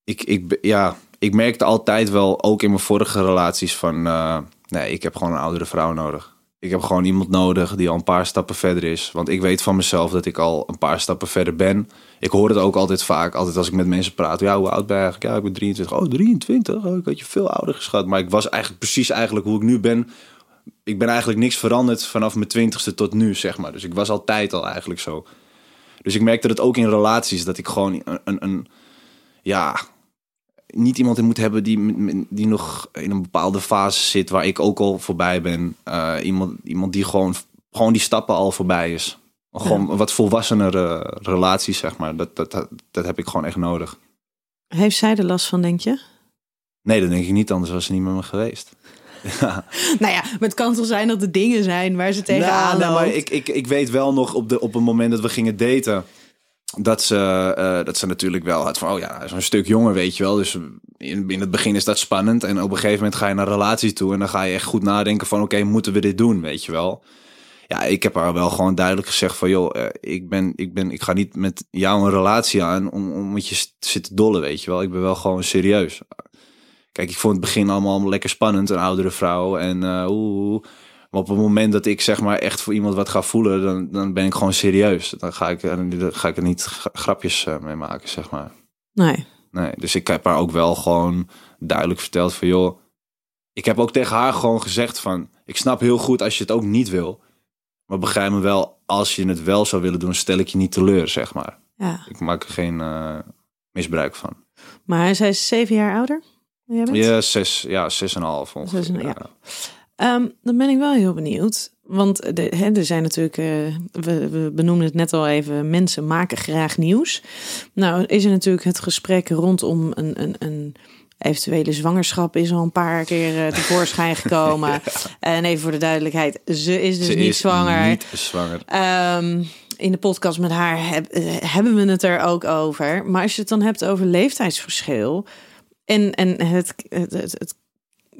ik, ik, ja, ik merkte altijd wel, ook in mijn vorige relaties, van uh, nee, ik heb gewoon een oudere vrouw nodig. Ik heb gewoon iemand nodig die al een paar stappen verder is. Want ik weet van mezelf dat ik al een paar stappen verder ben. Ik hoor het ook altijd vaak, altijd als ik met mensen praat. Ja, hoe oud ben je eigenlijk? Ja, ik ben 23. Oh, 23? Oh, ik had je veel ouder geschat. Maar ik was eigenlijk precies eigenlijk hoe ik nu ben. Ik ben eigenlijk niks veranderd vanaf mijn twintigste tot nu, zeg maar. Dus ik was altijd al eigenlijk zo. Dus ik merkte dat ook in relaties. Dat ik gewoon een, een, een ja, niet iemand in moet hebben die, die nog in een bepaalde fase zit waar ik ook al voorbij ben. Uh, iemand, iemand die gewoon, gewoon die stappen al voorbij is. Gewoon ja. wat volwassenere relaties, zeg maar. Dat, dat, dat, dat, heb ik gewoon echt nodig. Heeft zij er last van, denk je? Nee, dat denk ik niet, anders was ze niet met me geweest. Ja. nou ja, het kan toch zijn dat er dingen zijn waar ze tegenaan nou, nee, maar ik, ik, ik weet wel nog op, de, op het moment dat we gingen daten dat ze, eh, dat ze natuurlijk wel had van, oh ja, hij is een stuk jonger, weet je wel. Dus in, in het begin is dat spannend. En op een gegeven moment ga je naar relatie toe en dan ga je echt goed nadenken van, oké, moeten we dit doen, weet je wel. Ja, ik heb haar wel gewoon duidelijk gezegd van, joh, eh, ik, ben, ik, ben, ik ga niet met jou een relatie aan om, om met je te zitten dollen, weet je wel. Ik ben wel gewoon serieus. Kijk, ik vond het begin allemaal lekker spannend, een oudere vrouw. En uh, oeh, maar op het moment dat ik zeg maar echt voor iemand wat ga voelen, dan, dan ben ik gewoon serieus. Dan ga ik, dan ga ik er niet grapjes uh, mee maken, zeg maar. Nee. Nee, dus ik heb haar ook wel gewoon duidelijk verteld van joh. Ik heb ook tegen haar gewoon gezegd van, ik snap heel goed als je het ook niet wil. Maar begrijp me wel, als je het wel zou willen doen, stel ik je niet teleur, zeg maar. Ja. Ik maak er geen uh, misbruik van. Maar zij is zeven jaar ouder? Jij bent? Ja, zes, ja, zes en een half ongeveer. Zes en- ja. Ehm, dan ben ik wel heel benieuwd. Want de, hè, er zijn natuurlijk, eh, we, we benoemden het net al even, mensen maken graag nieuws. Nou is er natuurlijk het gesprek rondom een, een, een eventuele zwangerschap is al een paar keer eh, tevoorschijn gekomen. En even voor de duidelijkheid, ze is dus Ze niet is zwanger. Niet zwanger. Ehm, in de podcast met haar heb- eh, hebben we het er ook over. Maar als je het dan hebt over leeftijdsverschil en, en het, het, het, het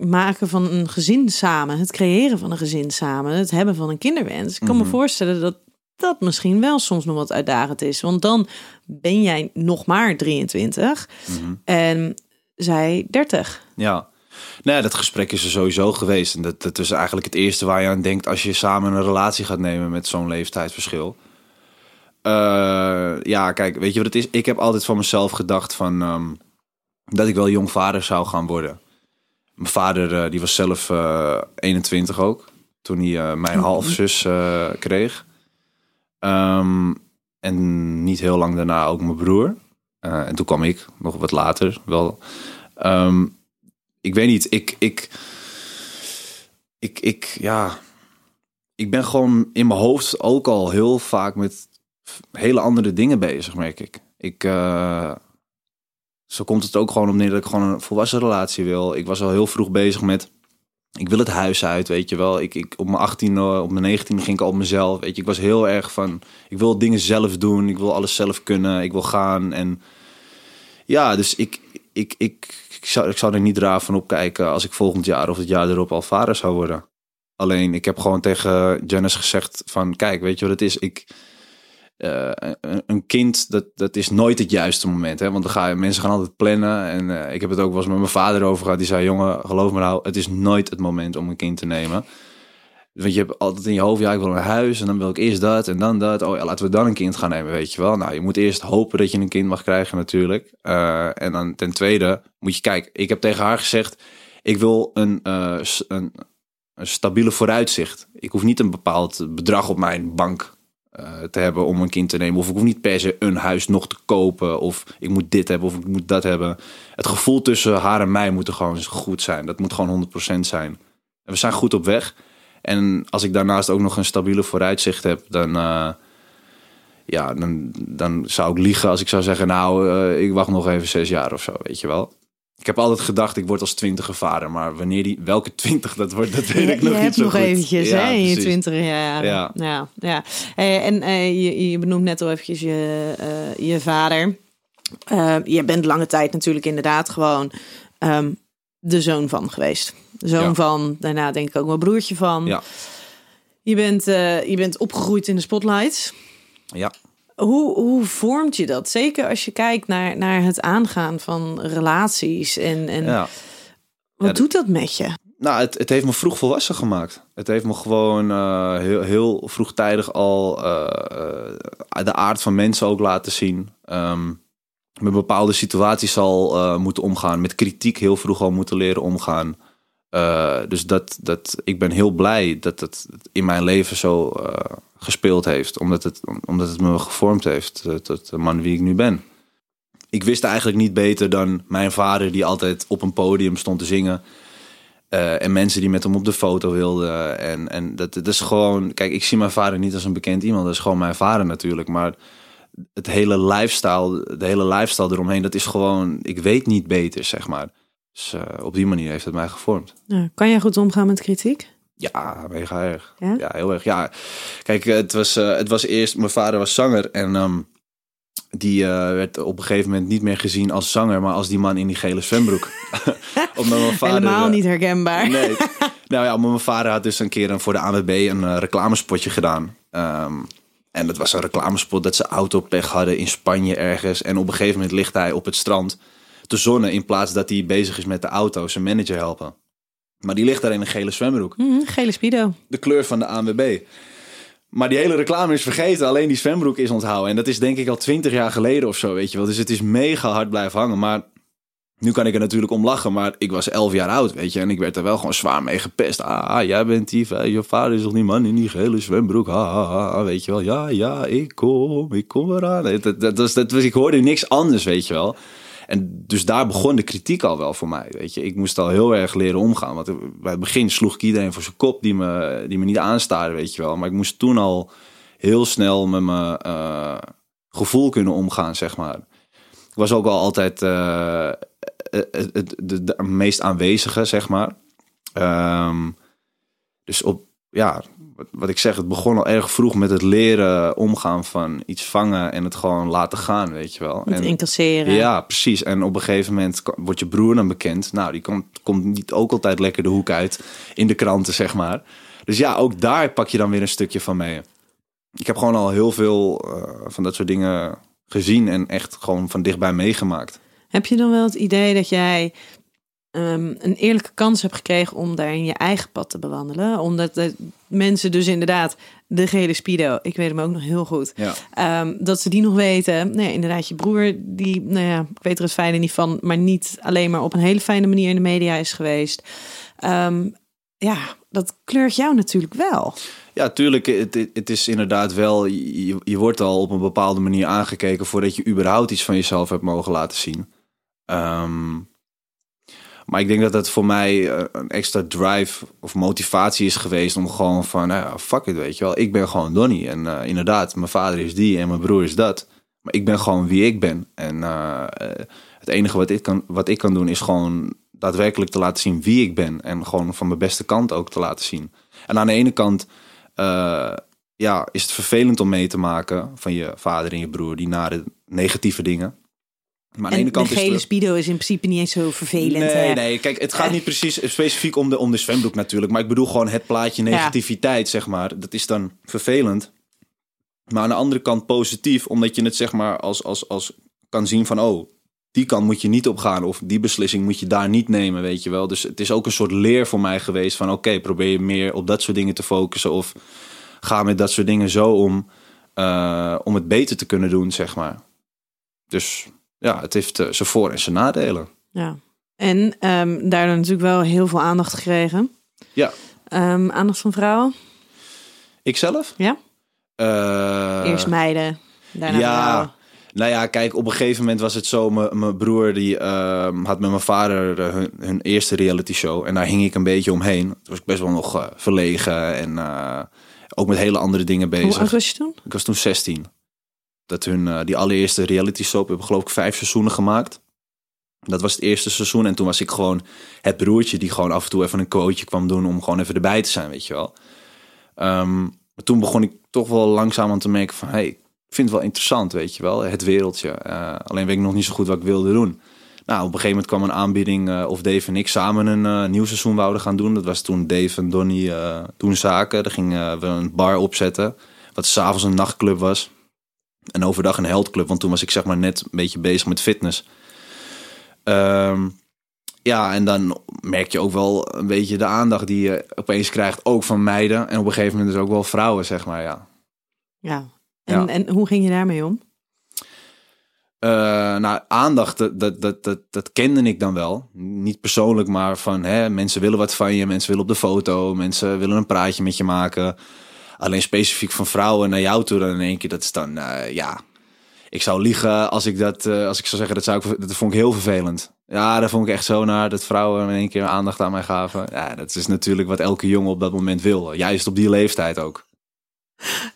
maken van een gezin samen, het creëren van een gezin samen, het hebben van een kinderwens. Ik kan me Mhm. voorstellen dat dat misschien wel soms nog wat uitdagend is. Want dan ben jij nog maar 23 Mhm. en zij 30. Ja. Nee, dat gesprek is er sowieso geweest. En dat, dat is eigenlijk het eerste waar je aan denkt als je samen een relatie gaat nemen met zo'n leeftijdsverschil. Eh, ja, kijk, weet je wat het is? Ik heb altijd van mezelf gedacht van, ehm, dat ik wel jong vader zou gaan worden. Mijn vader eh, die was zelf eh 21 ook, toen hij eh, mijn halfzus eh, kreeg. Ehm, en niet heel lang daarna ook mijn broer. Eh, en toen kwam ik, nog wat later wel. Ehm, ik weet niet, ik, ik, ik, ik, ja, ik ben gewoon in mijn hoofd ook al heel vaak met hele andere dingen bezig, merk ik. Ik, eh, zo komt het ook gewoon op neer dat ik gewoon een volwassen relatie wil. Ik was al heel vroeg bezig met, ik wil het huis uit, weet je wel. Ik, ik, op mijn 18, op mijn 19 ging ik al op mezelf, weet je. Ik was heel erg van, ik wil dingen zelf doen, ik wil alles zelf kunnen, ik wil gaan en ja, dus ik, ik, ik, ik, zou, ik zou er niet raar van opkijken als ik volgend jaar of het jaar erop al vader zou worden. Alleen, ik heb gewoon tegen Janice gezegd van, kijk, weet je wat het is? Ik, eh, een, kind, dat, dat is nooit het juiste moment. Hè? Want dan ga je, mensen gaan altijd plannen. En eh, ik heb het ook wel eens met mijn vader over gehad. Die zei, jongen, geloof me nou, het is nooit het moment om een kind te nemen. Want je hebt altijd in je hoofd, ja, ik wil een huis en dan wil ik eerst dat en dan dat. Oh ja, laten we dan een kind gaan nemen, weet je wel. Nou, je moet eerst hopen dat je een kind mag krijgen natuurlijk. Eh, en dan ten tweede moet je kijken. Ik heb tegen haar gezegd, ik wil een, een, een stabiele vooruitzicht. Ik hoef niet een bepaald bedrag op mijn bank te hebben om een kind te nemen. Of ik hoef niet per se een huis nog te kopen. Of ik moet dit hebben of ik moet dat hebben. Het gevoel tussen haar en mij moet er gewoon goed zijn. Dat moet gewoon 100% zijn. En we zijn goed op weg. En als ik daarnaast ook nog een stabiele vooruitzicht heb, dan, eh, ja, dan, dan zou ik liegen als ik zou zeggen, nou, eh, ik wacht nog even zes jaar of zo, weet je wel. Ik heb altijd gedacht, ik word als twintiger vader, maar wanneer die, welke twintig dat wordt, dat weet ik nog niet zo nog goed. eventjes Ja, hè, in je precies. twintig jaar. Ja. ja, ja. Eh, en eh, je, je benoemt net al eventjes je, eh, je vader. Je bent lange tijd natuurlijk inderdaad gewoon ehm, de zoon van geweest. De zoon van, daarna denk ik ook wel broertje van. Ja. Je, bent, je bent opgegroeid in de spotlights. Ja. Hoe, hoe vormt je dat? Zeker als je kijkt naar, naar het aangaan van relaties. En, en ja. wat Ja, doet dat met je? Nou, het, het heeft me vroeg volwassen gemaakt. Het heeft me gewoon eh, heel, heel vroegtijdig al eh, de aard van mensen ook laten zien. Ehm, met bepaalde situaties al eh, moeten omgaan. Met kritiek heel vroeg al moeten leren omgaan. Dus dat, dat, ik ben heel blij dat het in mijn leven zo gespeeld heeft. Omdat het, omdat het me gevormd heeft tot tot de man wie ik nu ben. Ik wist eigenlijk niet beter dan mijn vader die altijd op een podium stond te zingen. Eh, en mensen die met hem op de foto wilden. En, en dat, is gewoon. Kijk, ik zie mijn vader niet als een bekend iemand. Dat is gewoon mijn vader natuurlijk. Maar het hele lifestyle, de hele lifestyle eromheen, dat is gewoon. Ik weet niet beter, zeg maar. Dus eh, op die manier heeft het mij gevormd. Kan jij goed omgaan met kritiek? Ja, mega erg. Ja? Ja, heel erg. Ja, kijk, het was, eh, het was eerst. Mijn vader was zanger en. ehm, die eh, werd op een gegeven moment niet meer gezien als zanger, maar als die man in die gele zwembroek. Omdat mijn vader, Helemaal eh, niet herkenbaar. Nee. nou ja, maar mijn vader had dus een keer een, voor de ANWB een eh, reclamespotje gedaan. Ehm, en dat was een reclamespot dat ze autopech hadden in Spanje ergens. En op een gegeven moment ligt hij op het strand te zonnen in plaats dat hij bezig is met de auto, zijn manager helpen. Maar die ligt daar in een gele zwembroek. Mhm, gele speedo. De kleur van de ANWB. Maar die hele reclame is vergeten, alleen die zwembroek is onthouden. En dat is denk ik al twintig jaar geleden of zo, weet je wel. Dus het is mega hard blijven hangen. Maar nu kan ik er natuurlijk om lachen, maar ik was elf jaar oud, weet je. En ik werd er wel gewoon zwaar mee gepest. Ah, jij bent die, eh, je vader is toch die man in die gele zwembroek. Ah, ah, ah, weet je wel. Ja, ja, ik kom, ik kom eraan. Dat, dat, dat, dat was, ik hoorde niks anders, weet je wel. En dus daar begon de kritiek al wel voor mij, weet je. Ik moest al heel erg leren omgaan. Want bij het begin sloeg ik iedereen voor zijn kop die me, die me niet aanstaarde, weet je wel. Maar ik moest toen al heel snel met mijn eh, gevoel kunnen omgaan, zeg maar. Ik was ook wel altijd het, de, de meest aanwezige, zeg maar. Ehm, dus op, ja, wat, wat ik zeg, het begon al erg vroeg met het leren omgaan van iets vangen en het gewoon laten gaan, weet je wel. Niet En- incasseren. ja, precies. En op een gegeven moment wordt je broer dan bekend. Nou, die komt, komt niet ook altijd lekker de hoek uit in de kranten, zeg maar. Dus ja, ook daar pak je dan weer een stukje van mee. Ik heb gewoon al heel veel eh, van dat soort dingen gezien en echt gewoon van dichtbij meegemaakt. Heb je dan wel het idee dat jij ehm, een eerlijke kans hebt gekregen om daarin je eigen pad te bewandelen? Omdat de mensen dus inderdaad de gele speedo, ik weet hem ook nog heel goed, Ja. ehm, dat ze die nog weten. Nee, inderdaad, je broer, die, nou ja, ik weet er het fijne niet van, maar niet alleen maar op een hele fijne manier in de media is geweest. Ehm, ja, dat kleurt jou natuurlijk wel. Ja, tuurlijk. Het, het- is inderdaad wel. Je, je wordt al op een bepaalde manier aangekeken voordat je überhaupt iets van jezelf hebt mogen laten zien. Ehm, maar ik denk dat dat voor mij eh, een extra drive of motivatie is geweest om gewoon van, nou ja, fuck it, weet je wel. Ik ben gewoon Donnie. En eh, inderdaad, mijn vader is die en mijn broer is dat. Maar ik ben gewoon wie ik ben. En eh, het enige wat ik, kan, wat ik kan doen is gewoon daadwerkelijk te laten zien wie ik ben. En gewoon van mijn beste kant ook te laten zien. En aan de ene kant ja, is het vervelend om mee te maken van je vader en je broer, die nare negatieve dingen. Maar aan de En ene de kant is gele het- speedo is in principe niet eens zo vervelend. Nee, hè? nee, kijk, het gaat niet precies specifiek om de, om de zwembroek natuurlijk. Maar ik bedoel gewoon het plaatje negativiteit, zeg maar. Dat is dan vervelend. Maar aan de andere kant positief, omdat je het zeg maar als, als, als kan zien van... oh, die kant moet je niet opgaan of die beslissing moet je daar niet nemen, weet je wel. Dus het is ook een soort leer voor mij geweest van... oké, probeer je meer op dat soort dingen te focussen... of ga met dat soort dingen zo om, eh, om het beter te kunnen doen, zeg maar. Dus ja, het heeft eh, zijn voor- en zijn nadelen. Ja. En ehm, daardoor natuurlijk wel heel veel aandacht gekregen. Ja. Ehm, aandacht van vrouwen. Ikzelf? Ja. Eh, Eerst meiden, daarna ja. vrouwen. Nou ja, kijk, op een gegeven moment was het zo. Mijn broer die ehm, had met mijn vader eh, hun, hun eerste reality show. En daar hing ik een beetje omheen. Toen was ik best wel nog verlegen en ook met hele andere dingen Hoe bezig. oud was je toen? Ik was toen 16. Dat hun eh, die allereerste reality soap hebben geloof ik vijf seizoenen gemaakt. Dat was het eerste seizoen. En toen was ik gewoon het broertje die gewoon af en toe even een quoteje kwam doen om gewoon even erbij te zijn, weet je wel. Ehm, maar toen begon ik toch wel langzaam aan te merken van, hey, ik vind het wel interessant, weet je wel, het wereldje. Eh, alleen weet ik nog niet zo goed wat ik wilde doen. Nou, op een gegeven moment kwam een aanbieding eh, of Dave en ik samen een nieuw seizoen wouden gaan doen. Dat was toen Dave en Donnie eh doen zaken. Daar gingen we een bar opzetten, wat s'avonds een nachtclub was. En overdag een heldclub, want toen was ik zeg maar net een beetje bezig met fitness. Ehm, ja, en dan merk je ook wel een beetje de aandacht die je opeens krijgt, ook van meiden. En op een gegeven moment dus ook wel vrouwen, zeg maar, ja. Ja. En, Ja. en hoe ging je daarmee om? Eh, nou, aandacht, dat, dat, dat, dat, dat kende ik dan wel. Niet persoonlijk, maar van hè, mensen willen wat van je, mensen willen op de foto, mensen willen een praatje met je maken. Alleen specifiek van vrouwen naar jou toe dan in één keer, dat is dan, eh, ja. Ik zou liegen als ik dat, eh, als ik zou zeggen, dat, zou ik, dat vond ik heel vervelend. Ja, daar vond ik echt zo naar dat vrouwen in één keer aandacht aan mij gaven. Ja, dat is natuurlijk wat elke jongen op dat moment wil. Juist op die leeftijd ook.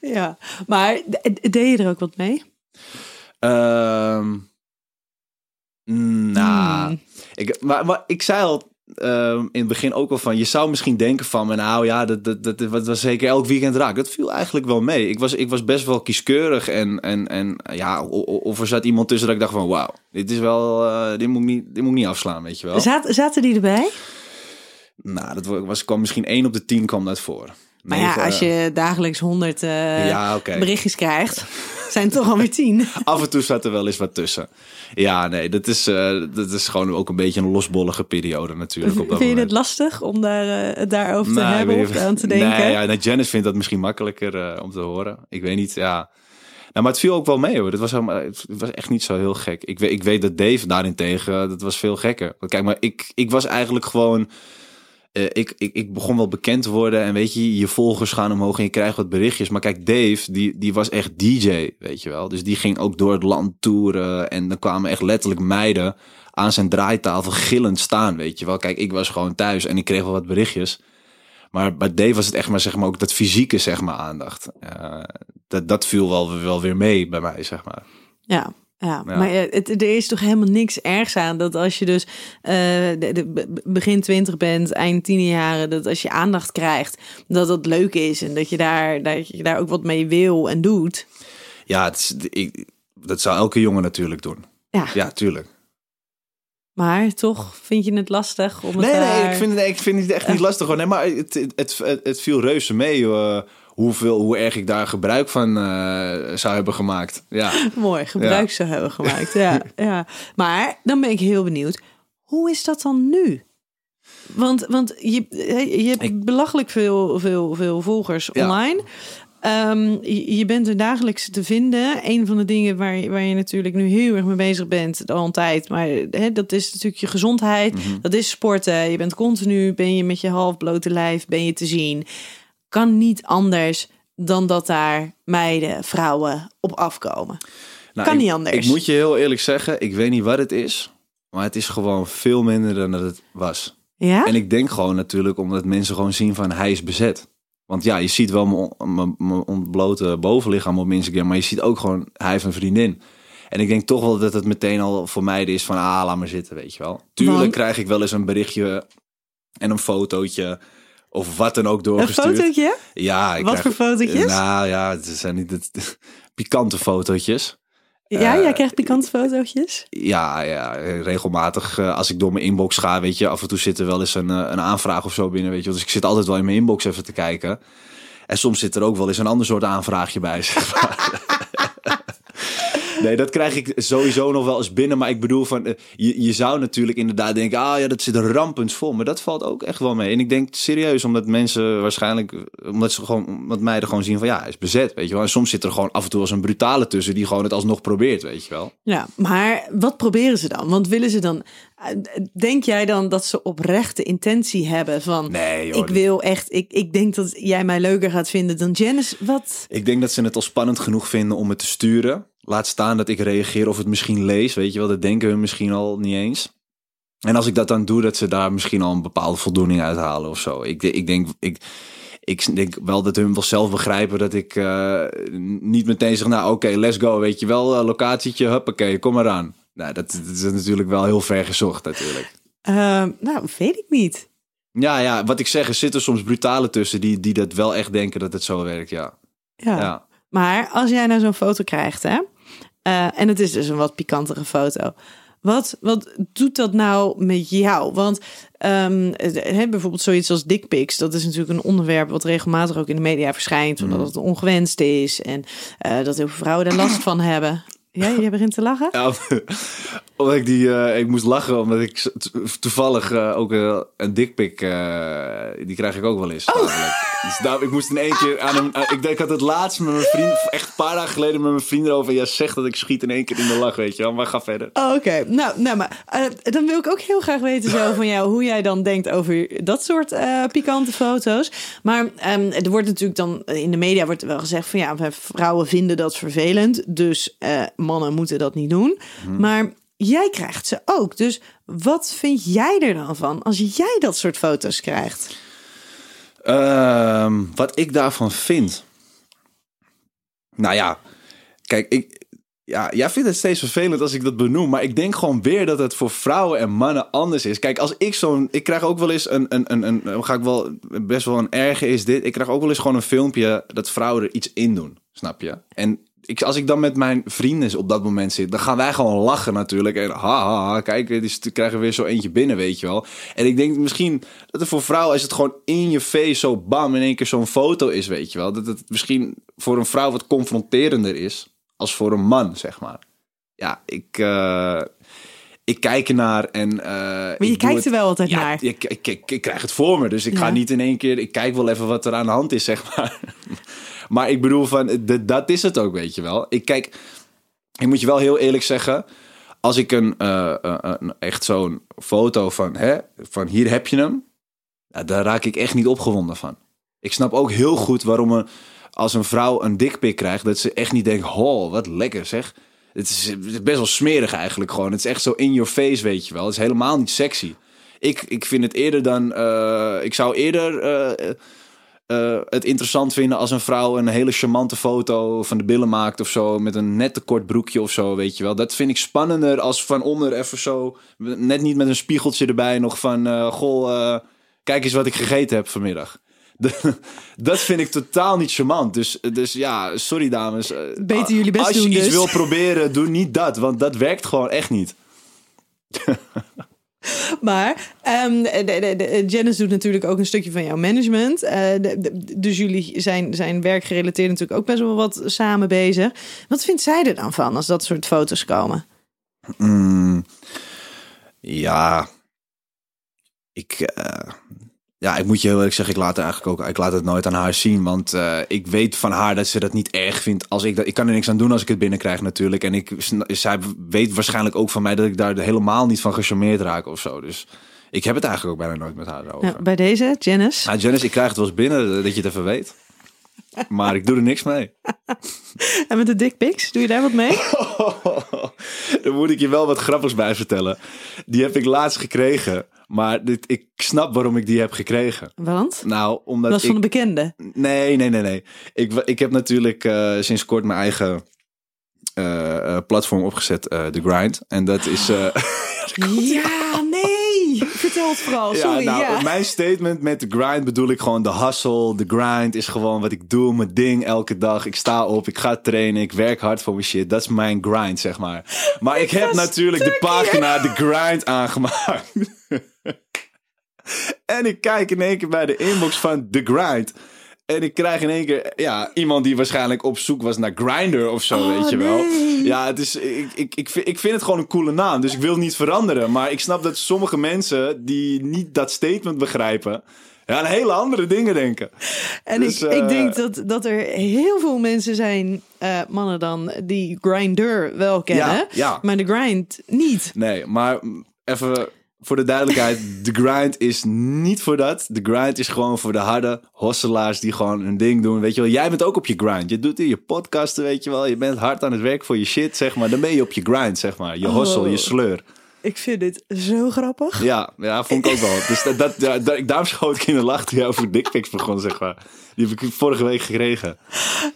Ja. Maar deed je er ook wat mee? Ehm nou, Hmm. ik, maar, maar ik zei al ehm, in het begin ook wel van... Je zou misschien denken van, nou ja, dat, dat, dat, dat was zeker elk weekend raak. Dat viel eigenlijk wel mee. Ik was, ik was best wel kieskeurig. En, en, en ja, of er zat iemand tussen dat ik dacht van... Wauw, dit is wel... eh, dit, moet ik niet, dit moet ik niet afslaan, weet je wel. Zaten, zaten die erbij? Nou, dat was, kwam misschien één op de tien kwam dat voor. Maar ja, als je dagelijks honderd eh, Ja, oké. berichtjes krijgt, zijn toch alweer tien. Af en toe zat er wel eens wat tussen. Ja, nee, dat is, eh, dat is gewoon ook een beetje een losbollige periode natuurlijk. Op dat Vind je het lastig om daar, eh, het daarover te hebben of aan te denken? Nee, ja, nou, Janice vindt dat misschien makkelijker eh, om te horen. Ik weet niet, ja. Nou, maar het viel ook wel mee hoor. Het was, helemaal- het was echt niet zo heel gek. Ik weet, ik weet dat Dave daarentegen, dat was veel gekker. Kijk, maar ik, ik was eigenlijk gewoon... eh, ik, ik, ik begon wel bekend te worden en weet je, je volgers gaan omhoog en je krijgt wat berichtjes. Maar kijk, Dave, die, die was echt DJ, weet je wel. Dus die ging ook door het land toeren en dan kwamen echt letterlijk meiden aan zijn draaitafel gillend staan, weet je wel. Kijk, ik was gewoon thuis en ik kreeg wel wat berichtjes. Maar bij Dave was het echt maar, zeg maar ook dat fysieke zeg maar, aandacht. Eh, dat, dat viel wel, wel weer mee bij mij, zeg maar. Ja, ja. Ja. maar eh, het, er is toch helemaal niks ergs aan dat als je dus eh, de, de- be- begin twintig bent, eind tienerjaren, dat als je aandacht krijgt, dat dat leuk is en dat je daar, dat je daar ook wat mee wil en doet. Ja, het is, ik, dat zou elke jongen natuurlijk doen. Ja, Ja, tuurlijk. maar toch vind je het lastig om het Nee, nee, ik vind, het- ik vind het echt niet lastig. Hoor. Nee, maar het, het, het, het, het viel reuze mee eh, hoeveel, hoe erg ik daar gebruik van eh, zou hebben gemaakt. Ja. mooi gebruik zou hebben gemaakt. Ja, ja. Maar dan ben ik heel benieuwd, hoe is dat dan nu? Want, want je, je hebt Ik- belachelijk veel, veel, veel volgers Ja. online. Ehm, je, bent er dagelijks te vinden. Een van de dingen waar, je- waar je natuurlijk nu heel erg mee bezig bent, al een tijd. Maar dat is natuurlijk je gezondheid. Mhm. Dat is sporten. Je bent continu, ben je met je half blote lijf, ben je te zien. Kan niet anders dan dat daar meiden, vrouwen op afkomen. Nou, Kan ik- niet anders. Ik moet je heel eerlijk zeggen, ik weet niet wat het is. Maar het is gewoon veel minder dan dat het was. Ja? En ik denk gewoon natuurlijk omdat mensen gewoon zien van hij is bezet. Want ja, je ziet wel mijn on- mijn- mijn ontblote bovenlichaam op Instagram. Maar je ziet ook gewoon, hij heeft een vriendin. En ik denk toch wel dat het meteen al voor mij is van, ah, laat maar zitten, weet je wel. Tuurlijk Want- krijg ik wel eens een berichtje en een fotootje of wat dan ook Een doorgestuurd. fotootje? Ja, ik Wat krijg, voor fotootjes? Nou ja, het zijn niet het, pikante fotootjes. Ja, Eh, jij krijgt pikante fotootjes. Ja, ja, regelmatig eh, als ik door mijn inbox ga, weet je, af en toe zit er wel eens een, eh, een aanvraag of zo binnen, weet je. Dus ik zit altijd wel in mijn inbox even te kijken. En soms zit er ook wel eens een ander soort aanvraagje bij, zeg maar. Nee, dat krijg ik sowieso nog wel eens binnen. Maar ik bedoel, van, eh, je, je zou natuurlijk inderdaad denken... ah ja, dat zit rampend vol. Maar dat valt ook echt wel mee. En ik denk serieus, omdat mensen waarschijnlijk... eh, omdat ze gewoon, omdat meiden gewoon zien van... ja, hij is bezet, weet je wel. En soms zit er gewoon af en toe als een brutale tussen... die gewoon het alsnog probeert, weet je wel. Ja, maar wat proberen ze dan? Want willen ze dan... eh, Denk jij dan dat ze oprechte intentie hebben van... Nee, joh. ik wil echt... Ik, ik denk dat jij mij leuker gaat vinden dan Janice. Wat? Ik denk dat ze het al spannend genoeg vinden om het te sturen. Laat staan dat ik reageer of het misschien lees. Weet je wel, dat denken we misschien al niet eens. En als ik dat dan doe, dat ze daar misschien al een bepaalde voldoening uit halen of zo. Ik, ik, denk, ik, ik denk wel dat hun wel zelf begrijpen dat ik eh, niet meteen zeg, nou oké, let's go. Weet je wel, eh, locatietje, huppakee, kom maar aan. Nou, dat, dat is natuurlijk wel heel ver gezocht natuurlijk. Eh, nou, weet ik niet. Ja, ja, wat ik zeg, er zitten soms brutale tussen die, die dat wel echt denken dat het zo werkt, ja. Ja. ja. Maar als jij nou zo'n foto krijgt, hè? Eh, en het is dus een wat pikantere foto. Wat, wat doet dat nou met jou? Want ehm, bijvoorbeeld zoiets als dickpics, dat is natuurlijk een onderwerp wat regelmatig ook in de media verschijnt, omdat het ongewenst is en eh, dat heel veel vrouwen daar last van hebben. Ja, je begint te lachen? Ja, omdat ik die, eh, ik moest lachen omdat ik toevallig eh, ook eh, een dikpik, die krijg ik ook wel eens. namelijk. Dus daar, ik moest in één keer aan hem, ik, denk, ik had het laatst met mijn vriend, echt een paar dagen geleden met mijn vriend erover. Ja, zeg dat ik schiet in één keer in de lach, weet je wel. Maar ga verder. Oh, Oké, nou, nou maar dan wil ik ook heel graag weten zo van jou hoe jij dan denkt over dat soort pikante foto's. Maar ehm, er wordt natuurlijk dan in de media wordt wel gezegd van ja, vrouwen vinden dat vervelend, dus mannen moeten dat niet doen. Maar jij krijgt ze ook, dus wat vind jij er dan van als jij dat soort foto's krijgt? Ehm, wat ik daarvan vind. Nou ja, kijk, ik, Ja, jij vindt het steeds vervelend als ik dat benoem. Maar ik denk gewoon weer dat het voor vrouwen en mannen anders is. Kijk, als ik zo'n. Ik krijg ook wel eens een. een, een, een, een ga ik wel. Best wel een erge is dit. Ik krijg ook wel eens gewoon een filmpje. dat vrouwen er iets in doen. Snap je? En ik, als ik dan met mijn vrienden op dat moment zit. dan gaan wij gewoon lachen natuurlijk. En ha, kijk, die krijgen weer zo eentje binnen, weet je wel. En ik denk misschien dat er voor vrouwen. is het gewoon in je face zo bam. in één keer zo'n foto is, weet je wel. Dat het misschien voor een vrouw wat confronterender is als voor een man, zeg maar. Ja, ik, uh, ik kijk ernaar en... Uh, maar je kijkt er wel altijd ja, naar. Ik, ik, ik, ik, krijg het voor me, dus ik ga niet in één keer... Ik kijk wel even wat er aan de hand is, zeg maar. maar ik bedoel, van, dat is het ook, weet je wel. Ik kijk, ik moet je wel heel eerlijk zeggen... Als ik een, uh, een echt zo'n foto van, hè, van hier heb je hem... daar raak ik echt niet opgewonden van. Ik snap ook heel goed waarom een als een vrouw een dikpik krijgt, dat ze echt niet denkt, oh, wat lekker zeg. Het is best wel smerig eigenlijk gewoon. Het is echt zo in your face, weet je wel. Het is helemaal niet sexy. Ik, ik vind het eerder dan... Ik zou eerder uh, het interessant vinden als een vrouw een hele charmante foto van de billen maakt of zo. Met een net te kort broekje of zo, weet je wel. Dat vind ik spannender als van onder even zo... Net niet met een spiegeltje erbij nog van... goh, kijk eens wat ik gegeten heb vanmiddag. dat vind ik totaal niet charmant. Dus, dus ja, sorry dames. Beter jullie best Als je doen iets dus. wil proberen, doe niet dat. Want dat werkt gewoon echt niet. Maar um, de, de, Janice doet natuurlijk ook een stukje van jouw management. Uh, dus jullie zijn, zijn werkgerelateerd natuurlijk ook best wel wat samen bezig. Wat vindt zij er dan van als dat soort foto's komen? Mm, ja, ik, uh, ja, ik moet je heel eerlijk zeggen, ik laat, het eigenlijk ook, ik laat het nooit aan haar zien. Want uh, ik weet van haar dat ze dat niet erg vindt. Als ik, dat, ik kan er niks aan doen als ik het binnenkrijg natuurlijk. En ik, zij weet waarschijnlijk ook van mij dat ik daar helemaal niet van gecharmeerd raak of zo. Dus ik heb het eigenlijk ook bijna nooit met haar over. Ja, bij deze, Janice? Nou, Janice, ik krijg het wel eens binnen, dat je het even weet. Maar ik doe er niks mee. En met de dickpics, doe je daar wat mee? Daar moet ik je wel wat grappigs bij vertellen. Die heb ik laatst gekregen. Maar dit, ik snap waarom ik die heb gekregen. Want? Nou, omdat Dat is ik... van de bekende. Nee, nee, nee, nee. Ik, ik heb natuurlijk uh, sinds kort mijn eigen uh, platform opgezet, The Grind. En dat is... ja! Vertel het vooral, sorry. Ja, nou, ja. mijn statement met de grind bedoel ik gewoon de hustle. De grind is gewoon wat ik doe, mijn ding elke dag. Ik sta op, ik ga trainen, ik werk hard voor mijn shit. Dat is mijn grind, zeg maar. Maar ik heb natuurlijk de pagina The Grind aangemaakt. en ik kijk in één keer bij de inbox van The Grind. En ik krijg in één keer ja, iemand die waarschijnlijk op zoek was naar Grinder of zo, oh, weet je wel. Nee. Ja, het is, ik, ik, ik, vind, ik vind het gewoon een coole naam, dus ik wil het niet veranderen. Maar ik snap dat sommige mensen die niet dat statement begrijpen, ja, aan hele andere dingen denken. En Dus, ik, eh, ik denk dat, dat er heel veel mensen zijn, uh, mannen dan, die Grinder wel kennen, Ja, ja. maar de Grind niet. Nee, maar even voor de duidelijkheid. De grind is niet voor dat. De grind is gewoon voor de harde hosselaars die gewoon hun ding doen. Weet je wel, jij bent ook op je grind. Je doet in je podcasten, weet je wel. Je bent hard aan het werk voor je shit, zeg maar. Dan ben je op je grind, zeg maar. Je hossel, Oh. je sleur. Ik vind dit zo grappig. Ja, ja, vond ik ook wel. Dus dat, dat, ja, dat- daarom schoot ik in de lach toen jij over dickpics begon, zeg maar. Die heb ik vorige week gekregen.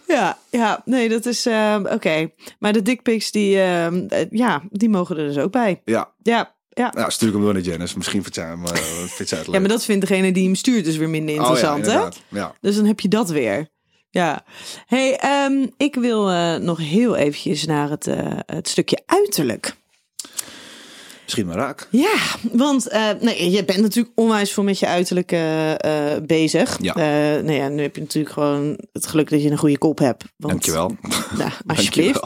Ja, ja, nee, dat is ehm, oké. Maar de dickpics, die, ehm, eh, ja, die mogen er dus ook bij. Ja, Ja, ja. nou, stuur ik hem door naar Janice. Misschien vindt zij hem, vindt zij het leuk. ja, maar dat vindt degene die hem stuurt dus weer minder Oh ja, interessant, hè? inderdaad. Ja. Dus dan heb je dat weer. Ja. Hey, ehm, ik wil eh, nog heel eventjes naar het, eh, het stukje uiterlijk. Schiet maar raak. Ja, want eh, nee, je bent natuurlijk onwijs veel met je uiterlijk eh, eh, bezig. Ja. Nou ja, nu heb je natuurlijk gewoon het geluk dat je een goede kop hebt. Want, Dankjewel. Nou, alsjeblieft.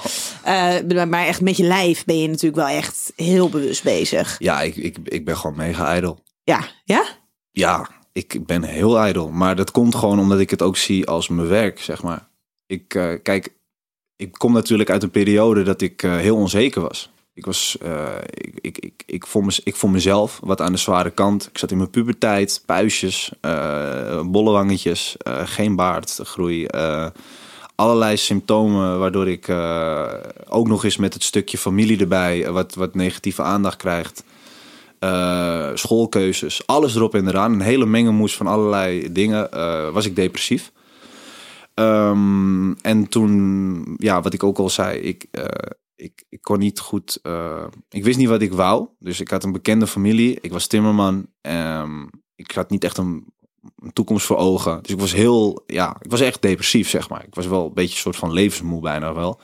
Dankjewel. Maar echt met je lijf ben je natuurlijk wel echt heel bewust bezig. Ja, ik, ik, ik ben gewoon mega ijdel. Ja, ja? Ja, ik ben heel ijdel. Maar dat komt gewoon omdat ik het ook zie als mijn werk, zeg maar. Ik, kijk, ik kom natuurlijk uit een periode dat ik heel onzeker was. Ik was, eh, ik, ik, ik, ik, vond ik mezelf wat aan de zware kant. Ik zat in mijn puberteit, puistjes, eh bolle wangetjes, eh, geen baardgroei. allerlei symptomen waardoor ik ook nog eens met het stukje familie erbij, wat, wat negatieve aandacht krijgt. Schoolkeuzes, alles erop en eraan. Een hele mengelmoes van allerlei dingen. was ik depressief. Ehm, en toen, ja, wat ik ook al zei, ik, ik, ik kon niet goed. eh, ik wist niet wat ik wou. Dus ik had een bekende familie. Ik was timmerman. Ehm, ik had niet echt een, een toekomst voor ogen. Dus ik was heel. Ja, ik was echt depressief, zeg maar. Ik was wel een beetje een soort van levensmoe bijna wel.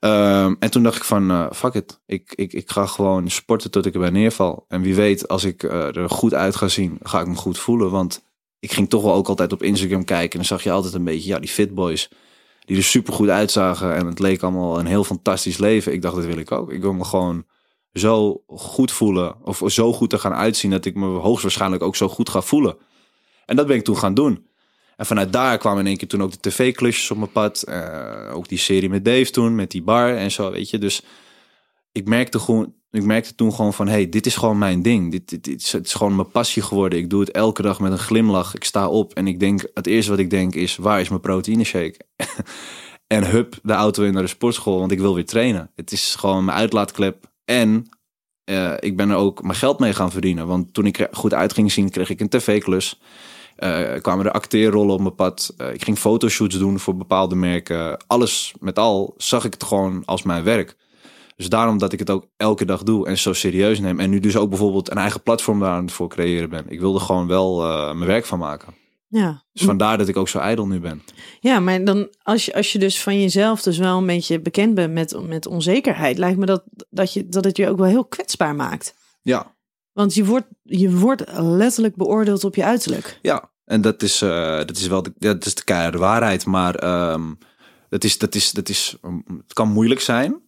Ehm, en toen dacht ik van, eh, fuck it. Ik, ik, ik ga gewoon sporten tot ik erbij neerval. En wie weet, als ik eh, er goed uit ga zien, ga ik me goed voelen. Want ik ging toch wel ook altijd op Instagram kijken. En dan zag je altijd een beetje, ja, die fitboys. Die er super goed uitzagen. En het leek allemaal een heel fantastisch leven. Ik dacht, dat wil ik ook. Ik wil me gewoon zo goed voelen. Of zo goed te gaan uitzien. Dat ik me hoogstwaarschijnlijk ook zo goed ga voelen. En dat ben ik toen gaan doen. En vanuit daar kwamen in één keer toen ook de tv-klusjes op mijn pad. Eh, ook die serie met Dave toen, met die bar en zo, weet je. Dus ik merkte, gewoon, ik merkte toen gewoon van, hey, dit is gewoon mijn ding. Dit, dit, dit is, het is gewoon mijn passie geworden. Ik doe het elke dag met een glimlach. Ik sta op en ik denk, het eerste wat ik denk is, waar is mijn proteïne shake? en hup, de auto in naar de sportschool, want ik wil weer trainen. Het is gewoon mijn uitlaatklep. En eh, ik ben er ook mijn geld mee gaan verdienen. Want toen ik goed uit ging zien, kreeg ik een tv-klus. Eh, kwamen er acteerrollen op mijn pad. Eh, ik ging fotoshoots doen voor bepaalde merken. Alles met al zag ik het gewoon als mijn werk. Dus daarom dat ik het ook elke dag doe en zo serieus neem. En nu dus ook bijvoorbeeld een eigen platform daar aan het voor creëren ben. Ik wilde gewoon wel eh, mijn werk van maken. Ja. Dus vandaar dat ik ook zo ijdel nu ben. Ja, maar dan als je, als je dus van jezelf dus wel een beetje bekend bent met, met onzekerheid, lijkt me dat, dat, je, dat het je ook wel heel kwetsbaar maakt. Ja, Want je wordt, je wordt letterlijk beoordeeld op je uiterlijk. Ja, en dat is, eh, dat is wel de, dat is de keiharde waarheid. Maar ehm, dat is, dat is, dat is, um, het kan moeilijk zijn.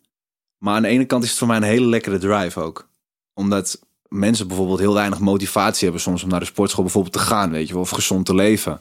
Maar aan de ene kant is het voor mij een hele lekkere drive ook. Omdat mensen bijvoorbeeld heel weinig motivatie hebben soms om naar de sportschool bijvoorbeeld te gaan, weet je wel, of gezond te leven.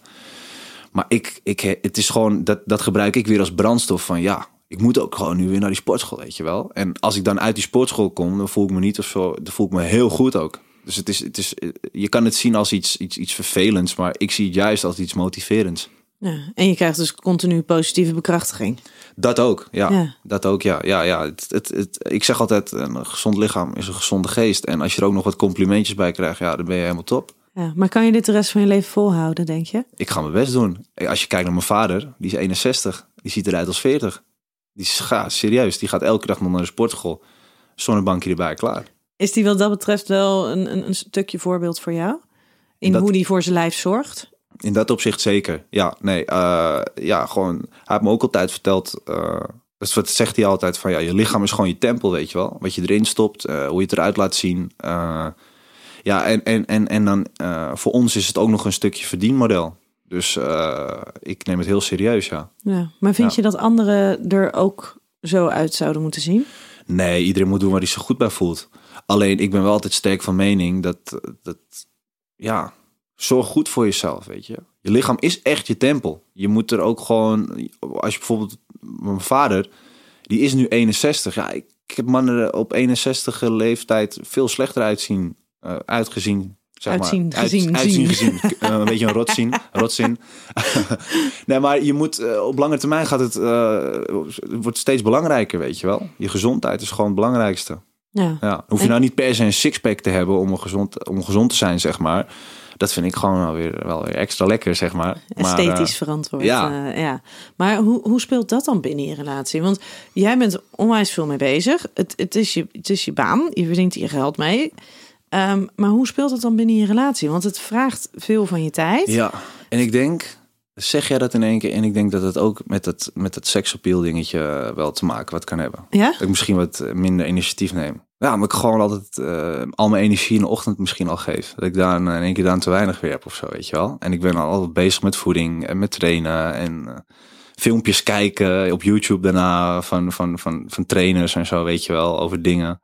Maar ik, ik, het is gewoon, dat, dat gebruik ik weer als brandstof van ja, ik moet ook gewoon nu weer naar die sportschool, weet je wel. En als ik dan uit die sportschool kom, dan voel ik me niet of zo, dan voel ik me heel goed ook. Dus het is, het is, je kan het zien als iets, iets, iets vervelends, maar ik zie het juist als iets motiverends. Ja. En je krijgt dus continu positieve bekrachtiging. Dat ook, ja. Ja. Dat ook, ja. ja, ja. Het, het, het, ik zeg altijd, een gezond lichaam is een gezonde geest. En als je er ook nog wat complimentjes bij krijgt, ja, dan ben je helemaal top. Ja. Maar kan je dit de rest van je leven volhouden, denk je? Ik ga mijn best doen. Als je kijkt naar mijn vader, die is 61. Die ziet eruit als 40. Die is ga, serieus. Die gaat elke dag nog naar de sportschool. Zonnebankje erbij, klaar. Is die wat dat betreft wel een, een, een stukje voorbeeld voor jou? In Dat- hoe die voor zijn lijf zorgt? In dat opzicht zeker. Ja, nee. eh, ja, gewoon. Hij heeft me ook altijd verteld. eh dus wat zegt hij altijd van ja, je lichaam is gewoon je tempel, weet je wel. Wat je erin stopt, eh, hoe je het eruit laat zien. ja, en, en, en, en dan voor ons is het ook nog een stukje verdienmodel. Dus ik neem het heel serieus, ja. Ja. Maar vind Ja. je dat anderen er ook zo uit zouden moeten zien? Nee, iedereen moet doen waar hij zich goed bij voelt. Alleen ik ben wel altijd sterk van mening dat, dat ja, zorg goed voor jezelf, weet je. Je lichaam is echt je tempel. Je moet er ook gewoon, als je bijvoorbeeld, mijn vader, die is nu 61. Ja, ik, ik heb mannen op 61 leeftijd veel slechter uitzien, eh, uitgezien. Zeg Uitzien, maar. gezien, uitzien, zien. gezien. Eh, een beetje een rotzin. rotzin. nee, maar je moet, eh, op lange termijn gaat het, het wordt steeds belangrijker, weet je wel. Je gezondheid is gewoon het belangrijkste. Ja. Ja, hoef je nou niet per se een sixpack te hebben om, een gezond, om gezond te zijn, zeg maar. Dat vind ik gewoon wel weer, wel weer extra lekker, zeg maar. maar Esthetisch eh, verantwoord. ja. eh, ja. Maar hoe, hoe speelt dat dan binnen je relatie? Want jij bent onwijs veel mee bezig. Het, het, is, je, het is je baan. Je verdient je geld mee. Ehm, maar hoe speelt het dan binnen je relatie? Want het vraagt veel van je tijd. ja, en ik denk, zeg jij dat in één keer? En ik denk dat het ook met het, met het seksappeal dingetje eh, wel te maken wat kan hebben. Ja? Dat ik misschien wat minder initiatief neem. Ja, maar ik gewoon altijd eh, al mijn energie in de ochtend misschien al geef. Dat ik daar in één keer dan te weinig weer heb of zo, weet je wel. En ik ben al altijd bezig met voeding en met trainen en eh, filmpjes kijken op YouTube daarna van, van, van, van trainers en zo, weet je wel, over dingen.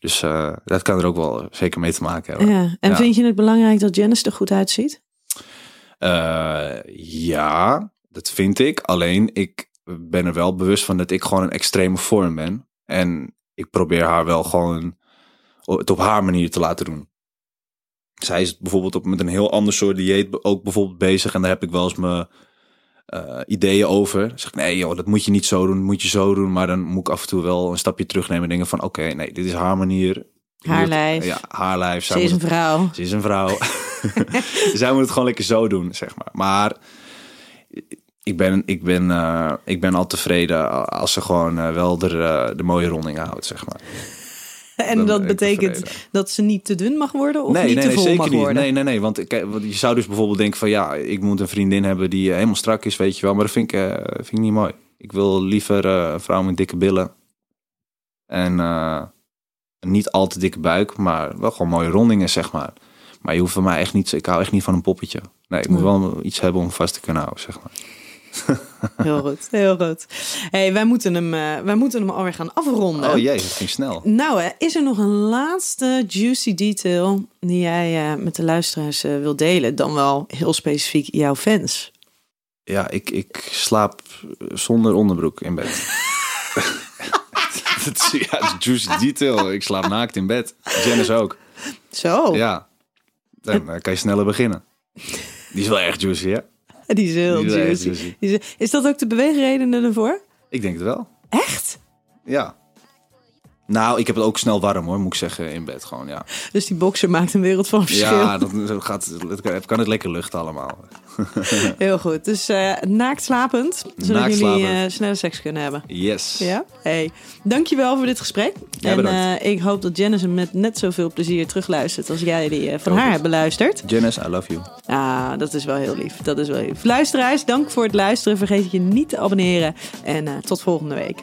Dus eh, dat kan er ook wel zeker mee te maken hebben. Ja. En Ja. vind je het belangrijk dat Janice er goed uitziet? Eh, ja, dat vind ik. Alleen ik ben er wel bewust van dat ik gewoon een extreme vorm ben. En ik probeer haar wel gewoon het op haar manier te laten doen. Zij is bijvoorbeeld op, met een heel ander soort dieet ook bijvoorbeeld bezig. En daar heb ik wel eens mijn eh, ideeën over. Dan zeg ik, nee joh, dat moet je niet zo doen, dat moet je zo doen. Maar dan moet ik af en toe wel een stapje terugnemen en denken van... Oké, nee, dit is haar manier. Haar lijf. Ja, haar lijf. Zij Ze is moet een vrouw. ze is een vrouw. Zij moet het gewoon lekker zo doen, zeg maar. Maar ik ben, ik, ben, eh, ik ben al tevreden als ze gewoon eh, wel de, eh, de mooie ronding houdt, zeg maar. En Dan dat betekent tevreden. dat ze niet te dun mag worden of nee, niet nee, te nee, vol zeker mag niet. worden? Nee, nee, nee. Want, kijk, want je zou dus bijvoorbeeld denken van ja, ik moet een vriendin hebben die helemaal strak is, weet je wel. Maar dat vind ik, vind ik niet mooi. Ik wil liever een vrouw met dikke billen. En niet al te dikke buik, maar wel gewoon mooie rondingen, zeg maar. Maar je hoeft van mij echt niet, ik hou echt niet van een poppetje. Nee, ik moet wel iets hebben om vast te kunnen houden, zeg maar. Heel goed, heel goed. Hey, wij, moeten hem, eh, wij moeten hem alweer gaan afronden. Oh jee, dat ging snel. Nou, hè, is er nog een laatste juicy detail die jij eh, met de luisteraars eh, wil delen? Dan wel heel specifiek jouw fans. Ja, ik, ik slaap zonder onderbroek in bed. dat is, ja, dat is juicy detail. Ik slaap naakt in bed. Janice ook. Zo, Ja, dan eh, kan je sneller beginnen. Die is wel echt juicy, hè? die is heel Die is juicy. juicy. Is dat ook de beweegreden ervoor? Ik denk het wel. Echt? Ja. Nou, ik heb het ook snel warm hoor, moet ik zeggen, in bed gewoon, ja. Dus die boxer maakt een wereld van verschil. Ja, dat zo gaat, het kan- het lekker luchten allemaal. Heel goed. Dus eh naakt slapend, zodat Naakt jullie eh, snelle seks kunnen hebben. Yes. Ja? Hey, dankjewel voor dit gesprek. Ja, en eh, ik hoop dat Janice hem met net zoveel plezier terugluistert als jij die van haar hebt beluisterd. Janice, I love you. Ah, dat is wel heel lief. Dat is wel lief. Luisteraars, dank voor het luisteren. Vergeet je niet te abonneren. En tot volgende week.